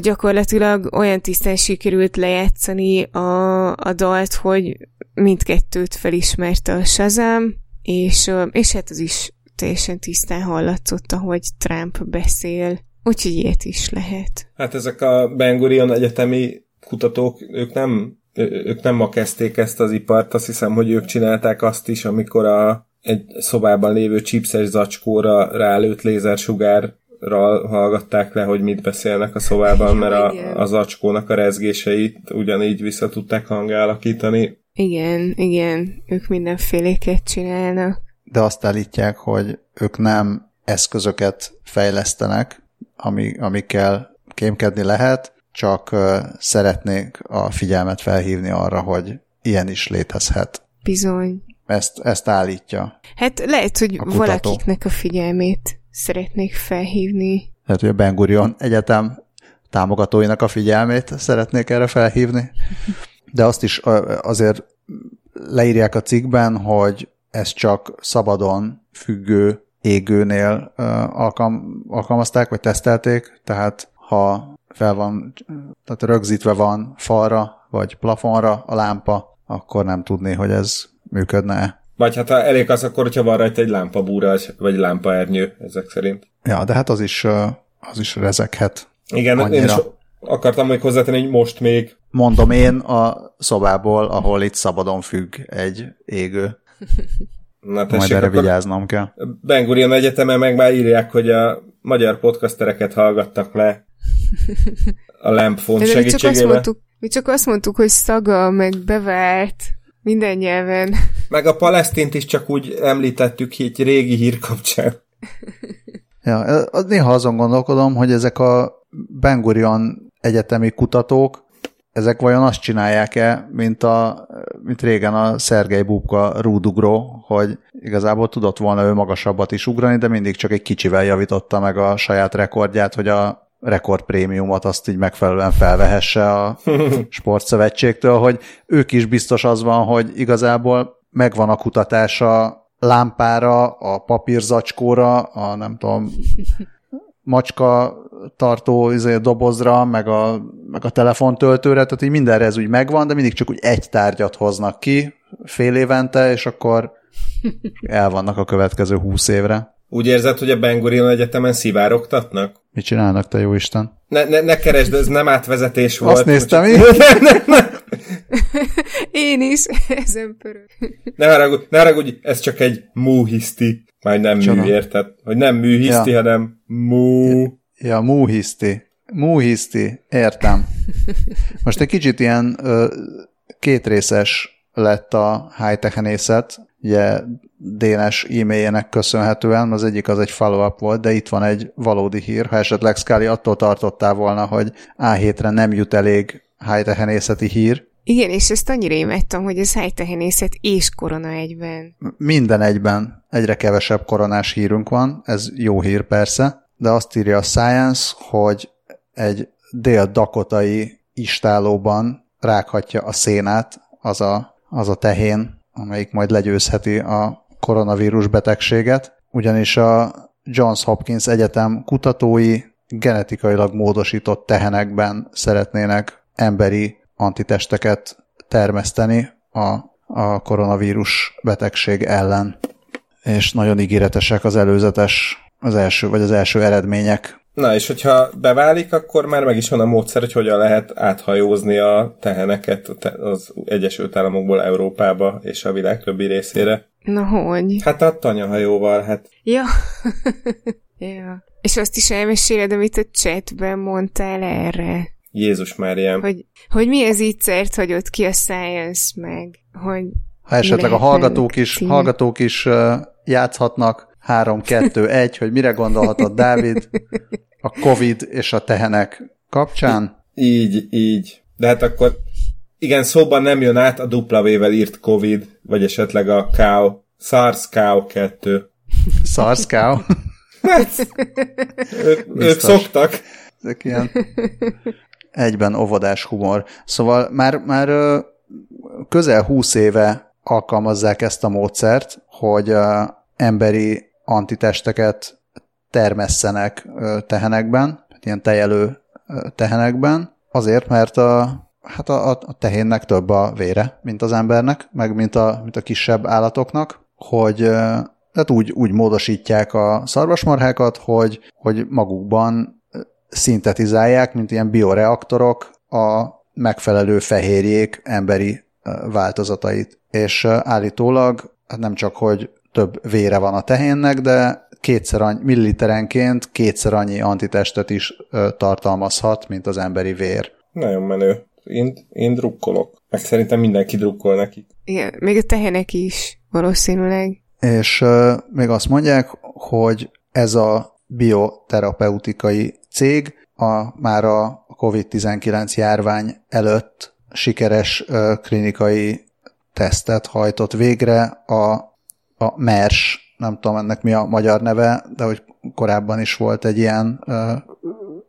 gyakorlatilag olyan tisztán sikerült lejátszani a, a dalt, hogy mindkettőt felismerte a Shazam, és, és hát az is teljesen tisztán hallatszott, ahogy Trump beszél. Úgyhogy ilyet is lehet. Hát ezek a Ben Gurion egyetemi kutatók, ők nem, ők nem ma kezdték ezt az ipart, azt hiszem, hogy ők csinálták azt is, amikor a, egy szobában lévő chipses zacskóra rálőtt lézersugár hallgatták le, hogy mit beszélnek a szobában, mert a, a zacskónak a rezgéseit ugyanígy vissza tudták hangálakítani. Igen, igen, ők mindenféléket csinálnak. De azt állítják, hogy ők nem eszközöket fejlesztenek, ami, amikkel kémkedni lehet, csak szeretnék a figyelmet felhívni arra, hogy ilyen is létezhet. Bizony. Ezt, ezt állítja. Hát lehet, hogy a valakiknek a figyelmét szeretnék felhívni. Lehet, hogy a Ben Gurion Egyetem támogatóinak a figyelmét szeretnék erre felhívni. De azt is azért leírják a cikkben, hogy ez csak szabadon függő égőnél alkalm, alkalmazták, vagy tesztelték, tehát ha fel van, tehát rögzítve van falra, vagy plafonra a lámpa, akkor nem tudni, hogy ez működne vagy hát ha elég az, akkor hogyha van rajta egy lámpabúra, vagy lámpaernyő, ezek szerint. Ja, de hát az is, az is rezeghet. Igen, annyira. én is akartam még hozzátenni, hogy most még. Mondom én a szobából, ahol itt szabadon függ egy égő. Na, tessék, Majd erre vigyáznom kell. Ben Gurion Egyetemen meg már írják, hogy a magyar podcastereket hallgattak le a Lampfont segítségével. Mi csak, azt mondtuk, mi csak azt mondtuk, hogy szaga, meg bevált. Minden nyelven. Meg a palesztint is csak úgy említettük egy régi hír kapcsán. Ja, néha azon gondolkodom, hogy ezek a Ben Gurion egyetemi kutatók, ezek vajon azt csinálják-e, mint, a, mint régen a Szergei Bubka rúdugró, hogy igazából tudott volna ő magasabbat is ugrani, de mindig csak egy kicsivel javította meg a saját rekordját, hogy a rekordprémiumot azt így megfelelően felvehesse a sportszövetségtől, hogy ők is biztos az van, hogy igazából megvan a kutatása lámpára, a papírzacskóra, a nem tudom, macska tartó izé, dobozra, meg a, meg a telefontöltőre, tehát így mindenre ez úgy megvan, de mindig csak úgy egy tárgyat hoznak ki fél évente, és akkor el vannak a következő húsz évre. Úgy érzed, hogy a Ben Gurion Egyetemen szivárogtatnak? Mit csinálnak, te jó Isten? Ne, ne, ne keresd, ez nem átvezetés volt. Azt néztem én. Én is, ezen pörög. Ne haragudj, ne haragudj, ez csak egy múhiszti. Majd nem Csana. mű, érted? Hogy nem műhiszti, ja. hanem mú. Ja, múhiszti. Múhiszti, értem. Most egy kicsit ilyen ö, kétrészes lett a high-tech ugye Dénes e-mailjének köszönhetően, az egyik az egy follow-up volt, de itt van egy valódi hír, ha esetleg Scully attól tartottál volna, hogy A7-re nem jut elég high hír. Igen, és ezt annyira imettem, hogy ez high és korona egyben. Minden egyben egyre kevesebb koronás hírünk van, ez jó hír persze, de azt írja a Science, hogy egy dél-dakotai istálóban rághatja a szénát az a, az a tehén, amelyik majd legyőzheti a koronavírus betegséget, ugyanis a Johns Hopkins Egyetem kutatói genetikailag módosított tehenekben szeretnének emberi antitesteket termeszteni a, a koronavírus betegség ellen. És nagyon ígéretesek az előzetes, az első, vagy az első eredmények. Na, és hogyha beválik, akkor már meg is van a módszer, hogy hogyan lehet áthajózni a teheneket az Egyesült Államokból Európába és a világ többi részére. Na hogy? Hát a tanyahajóval, hát. Ja. ja. És azt is elmeséled, amit a chatben mondtál erre. Jézus Máriám. Hogy, hogy mi ez így szert hagyott ki a Science meg, hogy ha esetleg a hallgatók is, hallgatók is uh, játszhatnak 3, 2, 1, hogy mire gondolhatod Dávid a Covid és a tehenek kapcsán? Így, így. De hát akkor igen, szóban nem jön át a W-vel írt Covid, vagy esetleg a cow, SARS-CoV-2. SARS-CoV? ők, ők szoktak. Ezek ilyen egyben óvodás humor. Szóval már, már közel húsz éve alkalmazzák ezt a módszert, hogy emberi antitesteket termesszenek tehenekben, ilyen tejelő tehenekben, azért, mert a, hát a, a tehénnek több a vére, mint az embernek, meg mint a, mint a kisebb állatoknak, hogy tehát úgy, úgy módosítják a szarvasmarhákat, hogy, hogy magukban szintetizálják, mint ilyen bioreaktorok a megfelelő fehérjék emberi változatait. És állítólag hát nem csak, hogy több vére van a tehénnek, de kétszer annyi, milliliterenként kétszer annyi antitestet is tartalmazhat, mint az emberi vér. Nagyon menő. Én, én drukkolok. Meg szerintem mindenki drukkol neki. Igen, még a tehének is valószínűleg. És uh, még azt mondják, hogy ez a bioterapeutikai cég a, már a COVID-19 járvány előtt sikeres klinikai tesztet hajtott végre a, a MERS, nem tudom ennek mi a magyar neve, de hogy korábban is volt egy ilyen uh,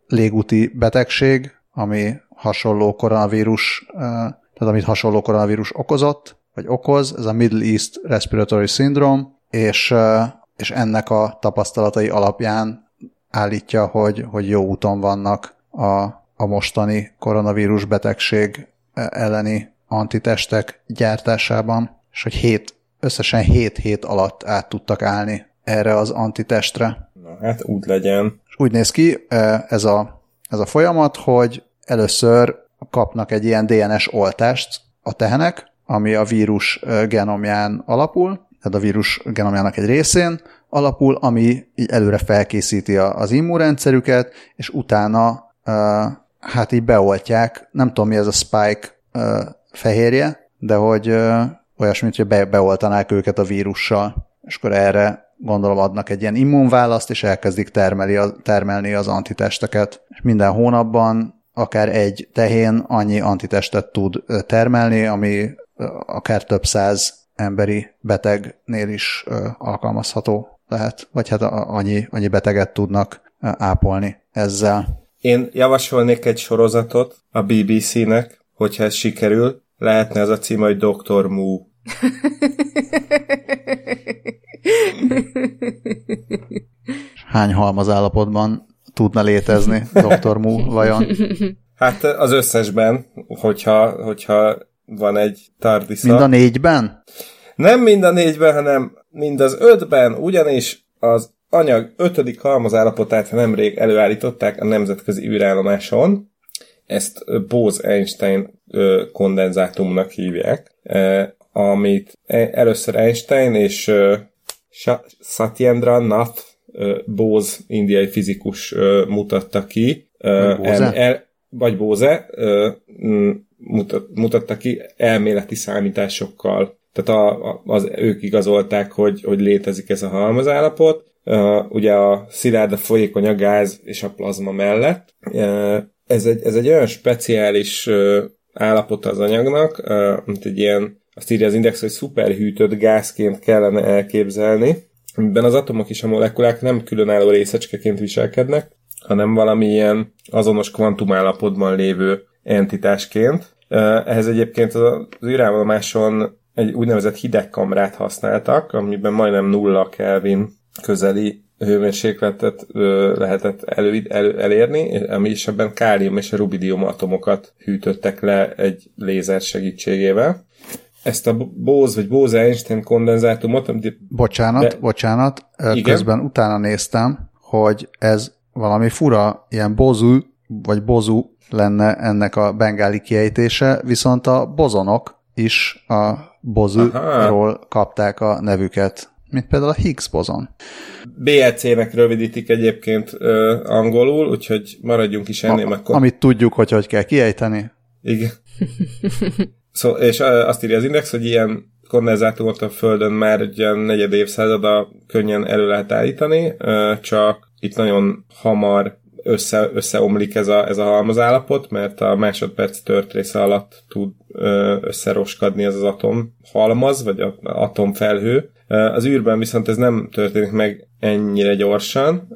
légúti betegség, ami hasonló koronavírus, uh, tehát amit hasonló koronavírus okozott, vagy okoz, ez a Middle East Respiratory Syndrome, és, uh, és ennek a tapasztalatai alapján állítja, hogy, hogy jó úton vannak a, a mostani koronavírus betegség elleni antitestek gyártásában, és hogy hét, összesen 7 hét alatt át tudtak állni erre az antitestre. Na hát úgy legyen. És úgy néz ki ez a, ez a folyamat, hogy először kapnak egy ilyen DNS oltást a tehenek, ami a vírus genomján alapul, tehát a vírus genomjának egy részén alapul, ami így előre felkészíti az immunrendszerüket, és utána hát így beoltják, nem tudom mi ez a spike fehérje, de hogy olyasmi, hogy be, beoltanák őket a vírussal, és akkor erre gondolom adnak egy ilyen immunválaszt, és elkezdik termeli termelni az antitesteket. És minden hónapban akár egy tehén annyi antitestet tud termelni, ami akár több száz emberi betegnél is alkalmazható lehet, vagy hát annyi, annyi beteget tudnak ápolni ezzel. Én javasolnék egy sorozatot a BBC-nek, hogyha ez sikerül, lehetne ez a cím, hogy Dr. Mu. Hány halmaz állapotban tudna létezni Dr. Mu vajon? Hát az összesben, hogyha, hogyha van egy tardisza. Mind a négyben? Nem mind a négyben, hanem mind az ötben, ugyanis az anyag ötödik halmazállapotát nemrég előállították a nemzetközi űrállomáson. Ezt Bose-Einstein kondenzátumnak hívják, amit e, először Einstein és Satyendra Nath Bose indiai fizikus mutatta ki. Bose? El, vagy Bose mutat, mutatta ki elméleti számításokkal. Tehát a, az, ők igazolták, hogy, hogy létezik ez a halmazállapot. Uh, ugye a szilárd, a folyékony, a gáz és a plazma mellett. Uh, ez, egy, ez egy olyan speciális uh, állapota az anyagnak, uh, mint egy ilyen, azt írja az index, hogy szuperhűtött gázként kellene elképzelni, amiben az atomok és a molekulák nem különálló részecskeként viselkednek, hanem valamilyen azonos kvantumállapotban lévő entitásként. Ehhez egyébként az űrállomáson egy úgynevezett hidegkamrát használtak, amiben majdnem nulla Kelvin közeli hőmérsékletet ö, lehetett elő, elő, elérni, ami is ebben kálium és rubidium atomokat hűtöttek le egy lézer segítségével. Ezt a Bose vagy Bose-Einstein kondenzátumot, amit... Bocsánat, de... bocsánat, igen? közben utána néztem, hogy ez valami fura, ilyen bozu, vagy bozu lenne ennek a bengáli kiejtése, viszont a bozonok is a bozuról kapták a nevüket, mint például a Higgs bozon. BLC-nek rövidítik egyébként ö, angolul, úgyhogy maradjunk is ennél. A, akkor... Amit tudjuk, hogy hogy kell kiejteni. Igen. szó, és azt írja az Index, hogy ilyen kondenzátumot a Földön már egy negyed évszázada könnyen elő lehet állítani, csak itt nagyon hamar össze, összeomlik ez a, ez a halmazállapot, mert a másodperc tört része alatt tud összeroskadni ez az atom halmaz, vagy a atomfelhő. Az űrben viszont ez nem történik meg ennyire gyorsan,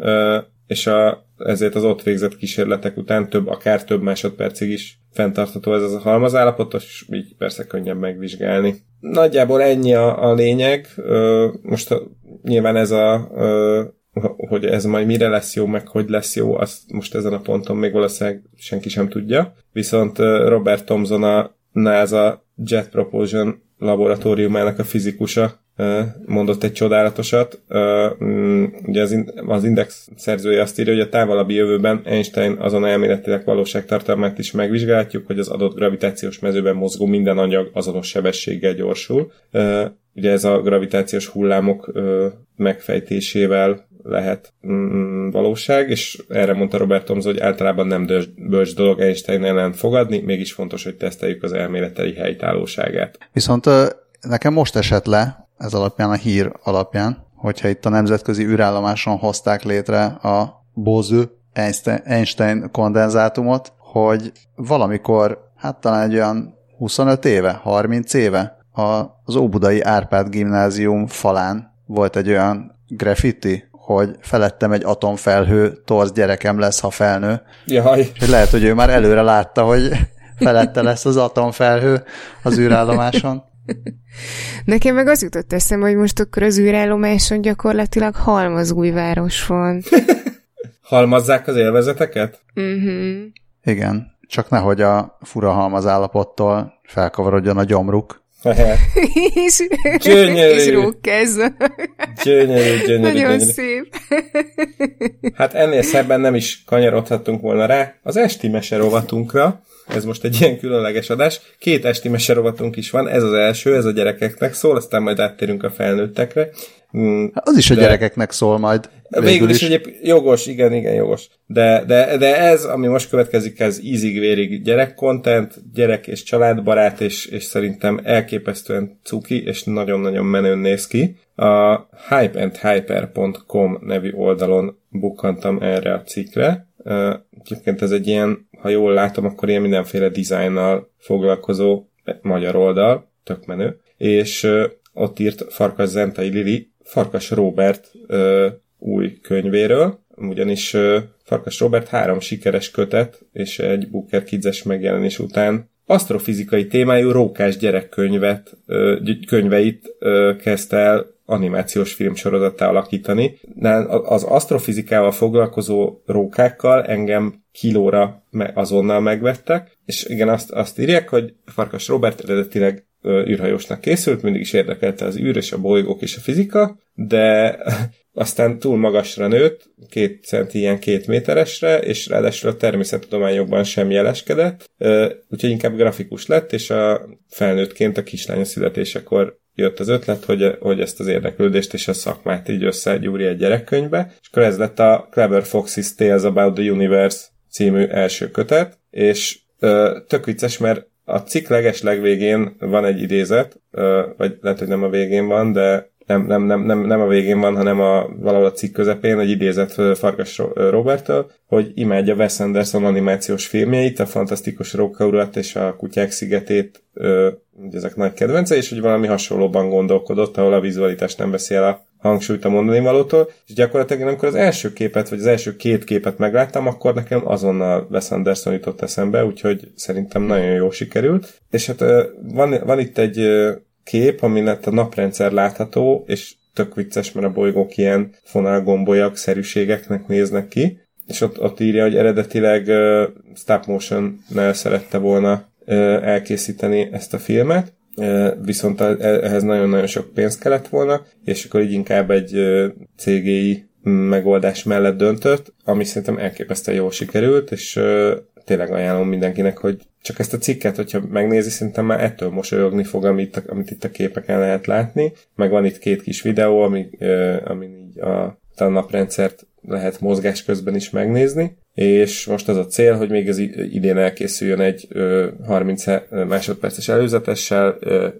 és a, ezért az ott végzett kísérletek után több, akár több másodpercig is fenntartható ez az a halmazállapot, és így persze könnyebb megvizsgálni. Nagyjából ennyi a, a lényeg. Most nyilván ez a hogy ez majd mire lesz jó, meg hogy lesz jó, azt most ezen a ponton még valószínűleg senki sem tudja. Viszont Robert Thomson a NASA Jet Propulsion laboratóriumának a fizikusa mondott egy csodálatosat. Mm, ugye az Index szerzője azt írja, hogy a távolabbi jövőben Einstein azon elméletileg valóságtartalmát is megvizsgálhatjuk, hogy az adott gravitációs mezőben mozgó minden anyag azonos sebességgel gyorsul. Ugye ez a gravitációs hullámok megfejtésével lehet mm, valóság, és erre mondta Robert Thomson, hogy általában nem bölcs dolog Einstein ellen fogadni, mégis fontos, hogy teszteljük az elméleteli helytállóságát. Viszont nekem most esett le, ez alapján, a hír alapján, hogyha itt a nemzetközi űrállomáson hozták létre a Bose Einstein kondenzátumot, hogy valamikor, hát talán egy olyan 25 éve, 30 éve az Óbudai Árpád gimnázium falán volt egy olyan graffiti, hogy felettem egy atomfelhő, torz gyerekem lesz, ha felnő. Jaj. És lehet, hogy ő már előre látta, hogy felette lesz az atomfelhő az űrállomáson. Nekem meg az jutott eszembe, hogy most akkor az űrállomáson gyakorlatilag halmazújváros van. Halmazzák az élvezeteket? Uh-huh. Igen, csak nehogy a fura halmaz állapottól felkavarodjon a gyomruk. és, gyönyörű. és rókkezz. Gyönyörű, gyönyörű, Nagyon gyönyörű. szép. Hát ennél szebben nem is kanyarodhatunk volna rá az esti meserovatunkra. Ez most egy ilyen különleges adás. Két esti meserovatunk is van, ez az első, ez a gyerekeknek szól, aztán majd áttérünk a felnőttekre. Mm, az is a de... gyerekeknek szól majd. Végül, végül is, is egyéb jogos, igen, igen, jogos. De, de, de ez, ami most következik, ez ízig-vérig gyerek content, gyerek és családbarát, és, és szerintem elképesztően cuki, és nagyon-nagyon menőn néz ki. A hypeandhyper.com nevű oldalon bukkantam erre a cikkre. Egyébként ez egy ilyen, ha jól látom, akkor ilyen mindenféle dizájnnal foglalkozó magyar oldal, tök menő, és ott írt Farkas Zentai Lili, Farkas Robert új könyvéről, ugyanis Farkas Robert három sikeres kötet és egy Booker Kids-es megjelenés után asztrofizikai témájú rókás gyerekkönyvet, könyveit kezdte el animációs filmsorozattá alakítani. Az asztrofizikával foglalkozó rókákkal engem kilóra azonnal megvettek, és igen, azt, azt írják, hogy Farkas Robert eredetileg űrhajósnak készült, mindig is érdekelte az űr és a bolygók és a fizika, de aztán túl magasra nőtt, két centi ilyen két méteresre, és ráadásul a természettudományokban sem jeleskedett, úgyhogy inkább grafikus lett, és a felnőttként a kislánya születésekor jött az ötlet, hogy, hogy ezt az érdeklődést és a szakmát így összegyúrja egy gyerekkönyvbe, és akkor ez lett a Clever Fox's Tales About the Universe című első kötet, és tök vicces, mert a cikk leges legvégén van egy idézet, vagy lehet, hogy nem a végén van, de nem, nem, nem, nem, nem a végén van, hanem a, valahol a cikk közepén egy idézet Farkas Robertől, hogy imádja Wes Anderson animációs filmjeit, a Fantasztikus Róka és a Kutyák szigetét, ö, ezek nagy kedvence, és hogy valami hasonlóban gondolkodott, ahol a vizualitás nem beszél a hangsúlyt a mondani valótól, és gyakorlatilag amikor az első képet, vagy az első két képet megláttam, akkor nekem azonnal Wes Anderson jutott eszembe, úgyhogy szerintem nagyon jó sikerült. És hát van, van itt egy kép, amin a naprendszer látható, és tök vicces, mert a bolygók ilyen fonalgombolyak szerűségeknek néznek ki, és ott, ott írja, hogy eredetileg uh, stop motion-nel szerette volna uh, elkészíteni ezt a filmet, uh, viszont a, ehhez nagyon-nagyon sok pénz kellett volna, és akkor így inkább egy uh, CGI megoldás mellett döntött, ami szerintem elképesztően jól sikerült, és tényleg ajánlom mindenkinek, hogy csak ezt a cikket, hogyha megnézi, szerintem már ettől mosolyogni fog, amit, amit itt a képeken lehet látni. Meg van itt két kis videó, ami, ami így a, a naprendszert lehet mozgás közben is megnézni, és most az a cél, hogy még az idén elkészüljön egy 30 másodperces előzetessel,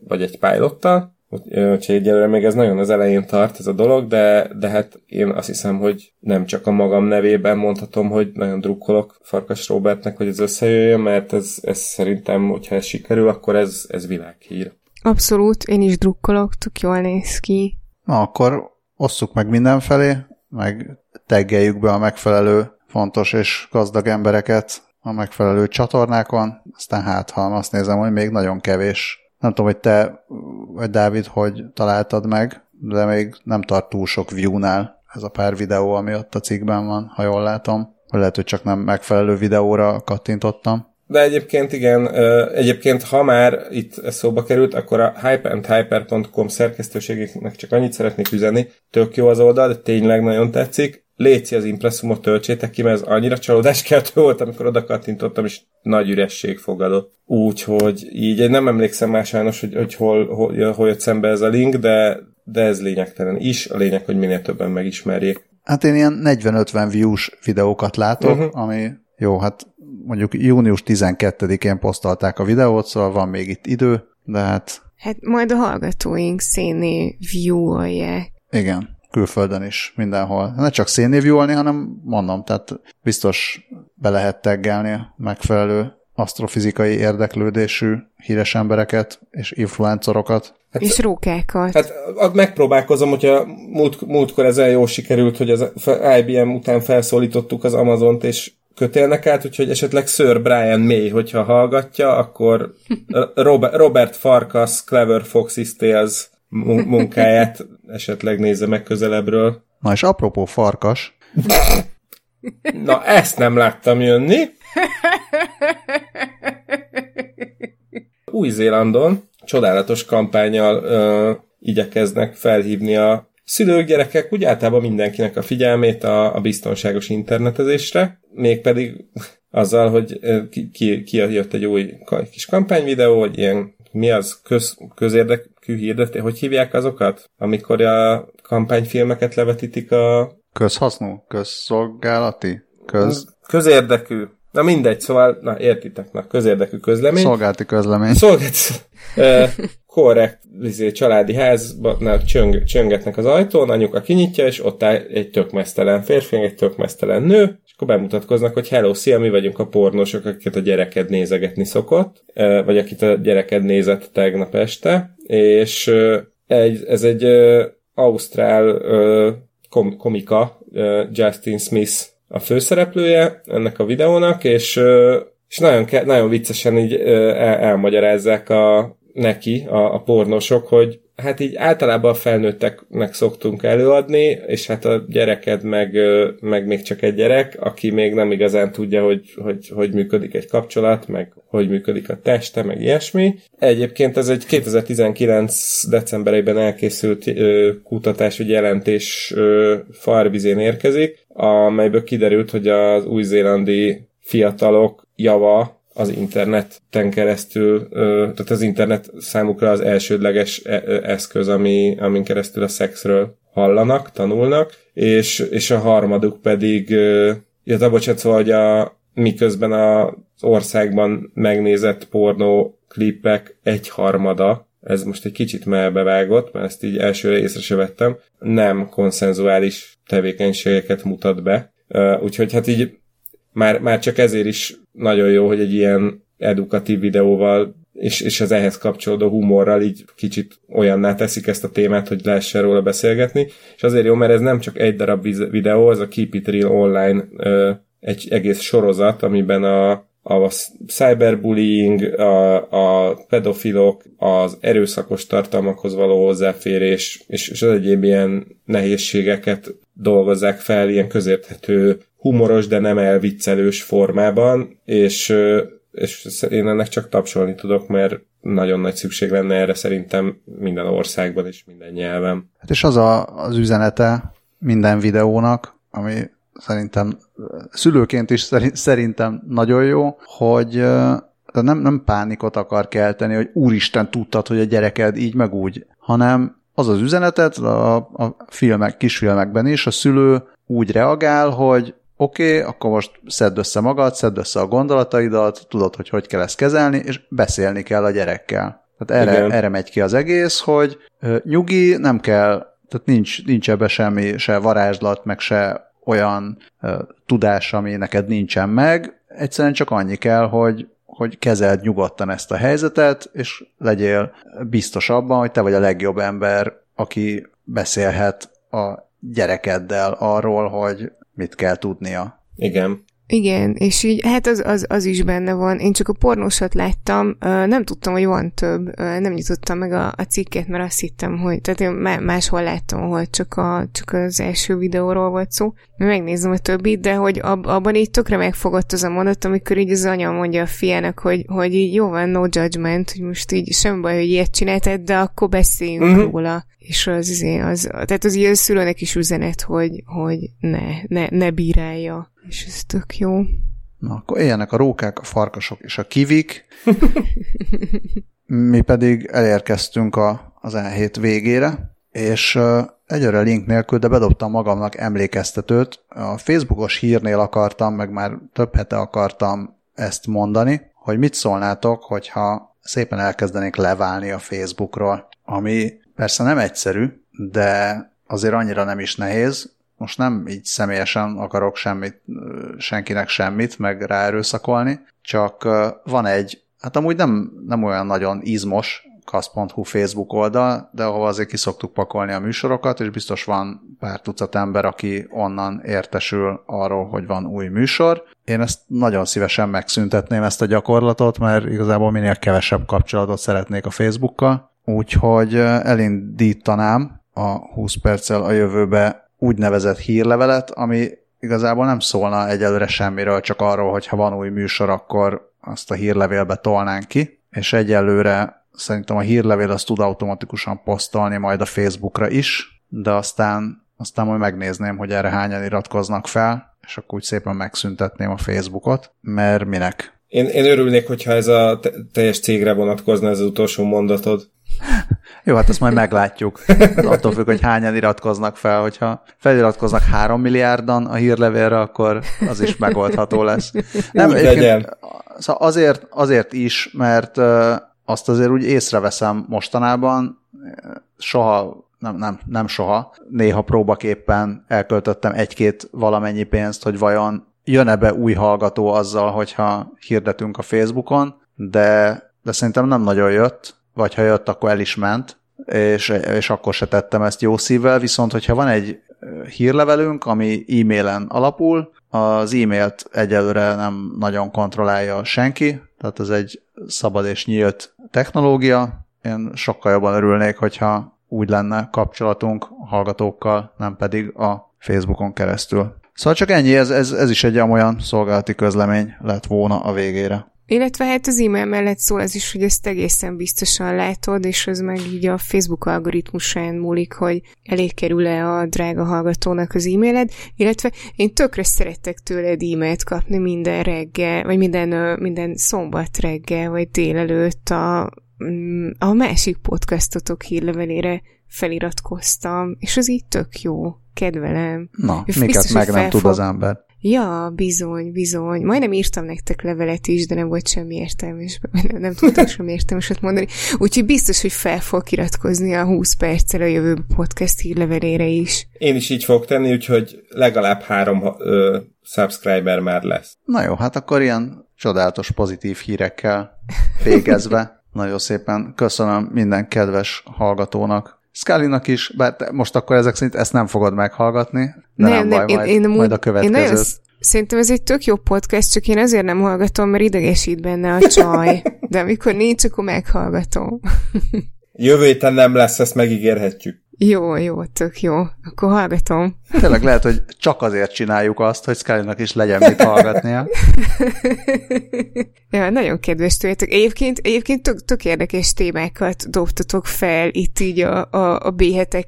vagy egy pilottal, Úgyhogy egyelőre még ez nagyon az elején tart ez a dolog, de, de hát én azt hiszem, hogy nem csak a magam nevében mondhatom, hogy nagyon drukkolok Farkas Robertnek, hogy ez összejöjjön, mert ez, ez szerintem, hogyha ez sikerül, akkor ez, ez világhír. Abszolút, én is drukkolok, tök jól néz ki. Na, akkor osszuk meg mindenfelé, meg teggeljük be a megfelelő fontos és gazdag embereket a megfelelő csatornákon, aztán hát, ha azt nézem, hogy még nagyon kevés. Nem tudom, hogy te, vagy Dávid, hogy találtad meg, de még nem tart túl sok view-nál ez a pár videó, ami ott a cikkben van, ha jól látom. Vagy lehet, hogy csak nem megfelelő videóra kattintottam. De egyébként igen, egyébként ha már itt ez szóba került, akkor a hypeandhyper.com szerkesztőségeknek csak annyit szeretnék üzenni, tök jó az oldal, de tényleg nagyon tetszik. Léci az impresszumot töltsétek ki, mert ez annyira csalódáskeltő volt, amikor oda kattintottam, és nagy üresség fogadott. Úgyhogy így nem emlékszem már sajnos, hogy, hogy hol, hol, hol jött szembe ez a link, de, de ez lényegtelen is. A lényeg, hogy minél többen megismerjék. Hát én ilyen 40-50 views videókat látok, uh-huh. ami jó, hát mondjuk június 12-én posztolták a videót, szóval van még itt idő, de hát... Hát majd a hallgatóink szénné view-olják. Igen, külföldön is, mindenhol. Ne csak szénné view hanem mondom, tehát biztos be lehet teggelni a megfelelő asztrofizikai érdeklődésű híres embereket és influencorokat. Hát, és rókákat. Hát megpróbálkozom, hogyha múlt, múltkor ezen jól sikerült, hogy az IBM után felszólítottuk az Amazont, és kötélnek át, úgyhogy esetleg Sir Brian May, hogyha hallgatja, akkor Robert, Robert Farkas Clever Fox's Tales munkáját esetleg nézze meg közelebbről. Na és apropó Farkas. Na, ezt nem láttam jönni. Új-Zélandon csodálatos kampányjal ö, igyekeznek felhívni a szülők, gyerekek, úgy általában mindenkinek a figyelmét a, a biztonságos internetezésre, mégpedig azzal, hogy ki, ki, ki jött egy új kis kampányvideó, hogy ilyen mi az köz, közérdekű hirdetés, hogy hívják azokat, amikor a kampányfilmeket levetítik a... Közhasznú? Közszolgálati? Köz... Közérdekű. Na mindegy, szóval, na értitek, na közérdekű közlemény. Szolgálati közlemény. Szolgálati korrekt izé, családi házban csöng, csöngetnek az ajtón, anyuka kinyitja, és ott áll egy tök mesztelen férfi, egy tök mesztelen nő, akkor bemutatkoznak, hogy hello, szia, mi vagyunk a pornósok, akiket a gyereked nézegetni szokott, vagy akit a gyereked nézett tegnap este, és egy, ez egy ausztrál kom- komika, Justin Smith a főszereplője ennek a videónak, és és nagyon, nagyon viccesen így el, elmagyarázzák a, neki, a, a pornosok, hogy hát így általában a felnőtteknek szoktunk előadni, és hát a gyereked meg, meg még csak egy gyerek, aki még nem igazán tudja, hogy, hogy, hogy működik egy kapcsolat, meg hogy működik a teste, meg ilyesmi. Egyébként ez egy 2019 decemberében elkészült kutatás, vagy jelentés ö, Farbizén érkezik, amelyből kiderült, hogy az új-zélandi fiatalok java az interneten keresztül, tehát az internet számukra az elsődleges e, eszköz, ami, amin keresztül a szexről hallanak, tanulnak, és, és a harmaduk pedig, illetve bocsánat, szóval, hogy a, miközben az országban megnézett pornó klipek egy harmada, ez most egy kicsit melbevágott, mert ezt így elsőre észre se vettem, nem konszenzuális tevékenységeket mutat be. Úgyhogy hát így már, már csak ezért is nagyon jó, hogy egy ilyen edukatív videóval és, és az ehhez kapcsolódó humorral így kicsit olyanná teszik ezt a témát, hogy lehessen róla beszélgetni, és azért jó, mert ez nem csak egy darab videó, ez a Keep It Real Online egy egész sorozat, amiben a, a cyberbullying, a, a pedofilok, az erőszakos tartalmakhoz való hozzáférés, és, és az egyéb ilyen nehézségeket dolgozzák fel ilyen közérthető humoros, de nem elviccelős formában, és, és én ennek csak tapsolni tudok, mert nagyon nagy szükség lenne erre szerintem minden országban és minden nyelven. Hát és az a, az üzenete minden videónak, ami szerintem szülőként is szerintem nagyon jó, hogy nem, nem pánikot akar kelteni, hogy úristen tudtad, hogy a gyereked így meg úgy, hanem az az üzenetet a, a filmek, kisfilmekben is, a szülő úgy reagál, hogy oké, okay, akkor most szedd össze magad, szedd össze a gondolataidat, tudod, hogy hogy kell ezt kezelni, és beszélni kell a gyerekkel. Tehát erre, erre megy ki az egész, hogy nyugi, nem kell, tehát nincs, nincs ebbe semmi, se varázslat, meg se olyan tudás, ami neked nincsen meg, egyszerűen csak annyi kell, hogy, hogy kezeld nyugodtan ezt a helyzetet, és legyél biztos abban, hogy te vagy a legjobb ember, aki beszélhet a gyerekeddel arról, hogy mit kell tudnia. Igen. Igen, és így, hát az, az, az is benne van. Én csak a pornósat láttam, nem tudtam, hogy van több, nem nyitottam meg a, a cikket, mert azt hittem, hogy, tehát én máshol láttam, hogy csak, a, csak az első videóról volt szó. Megnézem a többit, de hogy ab, abban így tökre megfogott az a mondat, amikor így az anya mondja a fiának, hogy, hogy így jó van, no judgment, hogy most így sem baj, hogy ilyet csináltad, de akkor beszéljünk uh-huh. róla. És az, az, az, tehát az a szülőnek is üzenet, hogy, hogy ne, ne, ne bírálja és ez tök jó. Na, akkor éljenek a rókák, a farkasok és a kivik. Mi pedig elérkeztünk a, az E7 végére, és egyre link nélkül, de bedobtam magamnak emlékeztetőt. A Facebookos hírnél akartam, meg már több hete akartam ezt mondani, hogy mit szólnátok, hogyha szépen elkezdenék leválni a Facebookról, ami persze nem egyszerű, de azért annyira nem is nehéz, most nem így személyesen akarok semmit, senkinek semmit, meg ráerőszakolni, csak van egy, hát amúgy nem, nem olyan nagyon izmos kasz.hu Facebook oldal, de ahova azért kiszoktuk pakolni a műsorokat, és biztos van pár tucat ember, aki onnan értesül arról, hogy van új műsor. Én ezt nagyon szívesen megszüntetném ezt a gyakorlatot, mert igazából minél kevesebb kapcsolatot szeretnék a Facebookkal, úgyhogy elindítanám a 20 perccel a jövőbe úgynevezett hírlevelet, ami igazából nem szólna egyelőre semmiről, csak arról, hogy ha van új műsor, akkor azt a hírlevélbe tolnánk ki, és egyelőre szerintem a hírlevél azt tud automatikusan posztolni majd a Facebookra is, de aztán, aztán majd megnézném, hogy erre hányan iratkoznak fel, és akkor úgy szépen megszüntetném a Facebookot, mert minek? Én, én örülnék, hogyha ez a teljes cégre vonatkozna ez az utolsó mondatod. Jó, hát ezt majd meglátjuk. Ez attól függ, hogy hányan iratkoznak fel. Hogyha feliratkoznak három milliárdan a hírlevélre, akkor az is megoldható lesz. Nem, legyen. Szóval azért, azért is, mert azt azért úgy észreveszem mostanában, soha nem, nem, nem soha, néha próbaképpen elköltöttem egy-két valamennyi pénzt, hogy vajon jön-e be új hallgató azzal, hogyha hirdetünk a Facebookon, de, de szerintem nem nagyon jött, vagy ha jött, akkor el is ment, és, és akkor se tettem ezt jó szívvel, viszont hogyha van egy hírlevelünk, ami e-mailen alapul, az e-mailt egyelőre nem nagyon kontrollálja senki, tehát ez egy szabad és nyílt technológia. Én sokkal jobban örülnék, hogyha úgy lenne kapcsolatunk hallgatókkal, nem pedig a Facebookon keresztül. Szóval csak ennyi, ez, ez, ez is egy olyan szolgálati közlemény lett volna a végére. Illetve hát az e-mail mellett szól az is, hogy ezt egészen biztosan látod, és az meg így a Facebook algoritmusán múlik, hogy elég kerül-e a drága hallgatónak az e-mailed, illetve én tökre szeretek tőled e-mailt kapni minden reggel, vagy minden, minden szombat reggel, vagy délelőtt a, mm, a másik podcastotok hírlevelére feliratkoztam, és az így tök jó, kedvelem. Na, miket meg nem tud az ember. Ja, bizony, bizony. Majdnem írtam nektek levelet is, de nem volt semmi értelmes, nem, nem tudtam semmi értelmeset mondani. Úgyhogy biztos, hogy fel fog iratkozni a 20 perccel a jövő podcast hírlevelére is. Én is így fogok tenni, úgyhogy legalább három ö, subscriber már lesz. Na jó, hát akkor ilyen csodálatos pozitív hírekkel végezve. Nagyon szépen köszönöm minden kedves hallgatónak, Scully-nak is, bár most akkor ezek szerint ezt nem fogod meghallgatni, de nem, nem, baj, én, majd, én, majd a következőt. Én nagyon, szerintem ez egy tök jó podcast, csak én azért nem hallgatom, mert idegesít benne a csaj. De amikor nincs, akkor meghallgatom. Jövő héten nem lesz, ezt megígérhetjük. Jó, jó, tök jó. Akkor hallgatom. Tényleg lehet, hogy csak azért csináljuk azt, hogy scully is legyen mit hallgatnia. ja, nagyon kedves tőletek. Egyébként, egyébként tök, tök érdekes témákat dobtatok fel itt így a, a, a b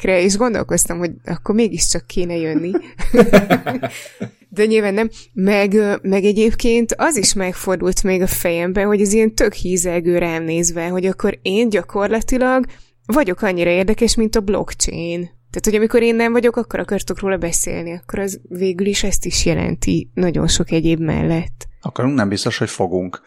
és gondolkoztam, hogy akkor mégiscsak kéne jönni. De nyilván nem. Meg, meg egyébként az is megfordult még a fejemben, hogy ez ilyen tök hízelgő rám nézve, hogy akkor én gyakorlatilag vagyok annyira érdekes, mint a blockchain. Tehát, hogy amikor én nem vagyok, akkor akartok róla beszélni, akkor az végül is ezt is jelenti nagyon sok egyéb mellett. Akkor nem biztos, hogy fogunk.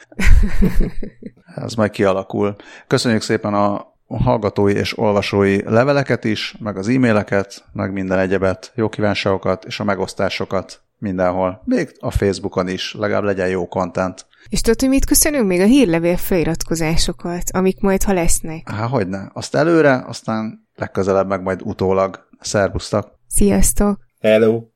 Ez majd kialakul. Köszönjük szépen a hallgatói és olvasói leveleket is, meg az e-maileket, meg minden egyebet, jó kívánságokat és a megosztásokat mindenhol. Még a Facebookon is, legalább legyen jó content. És tudod, hogy mit köszönünk? Még a hírlevél feliratkozásokat, amik majd, ha lesznek. Há, hogyne. Azt előre, aztán legközelebb meg majd utólag. Szerbusztak! Sziasztok! Hello!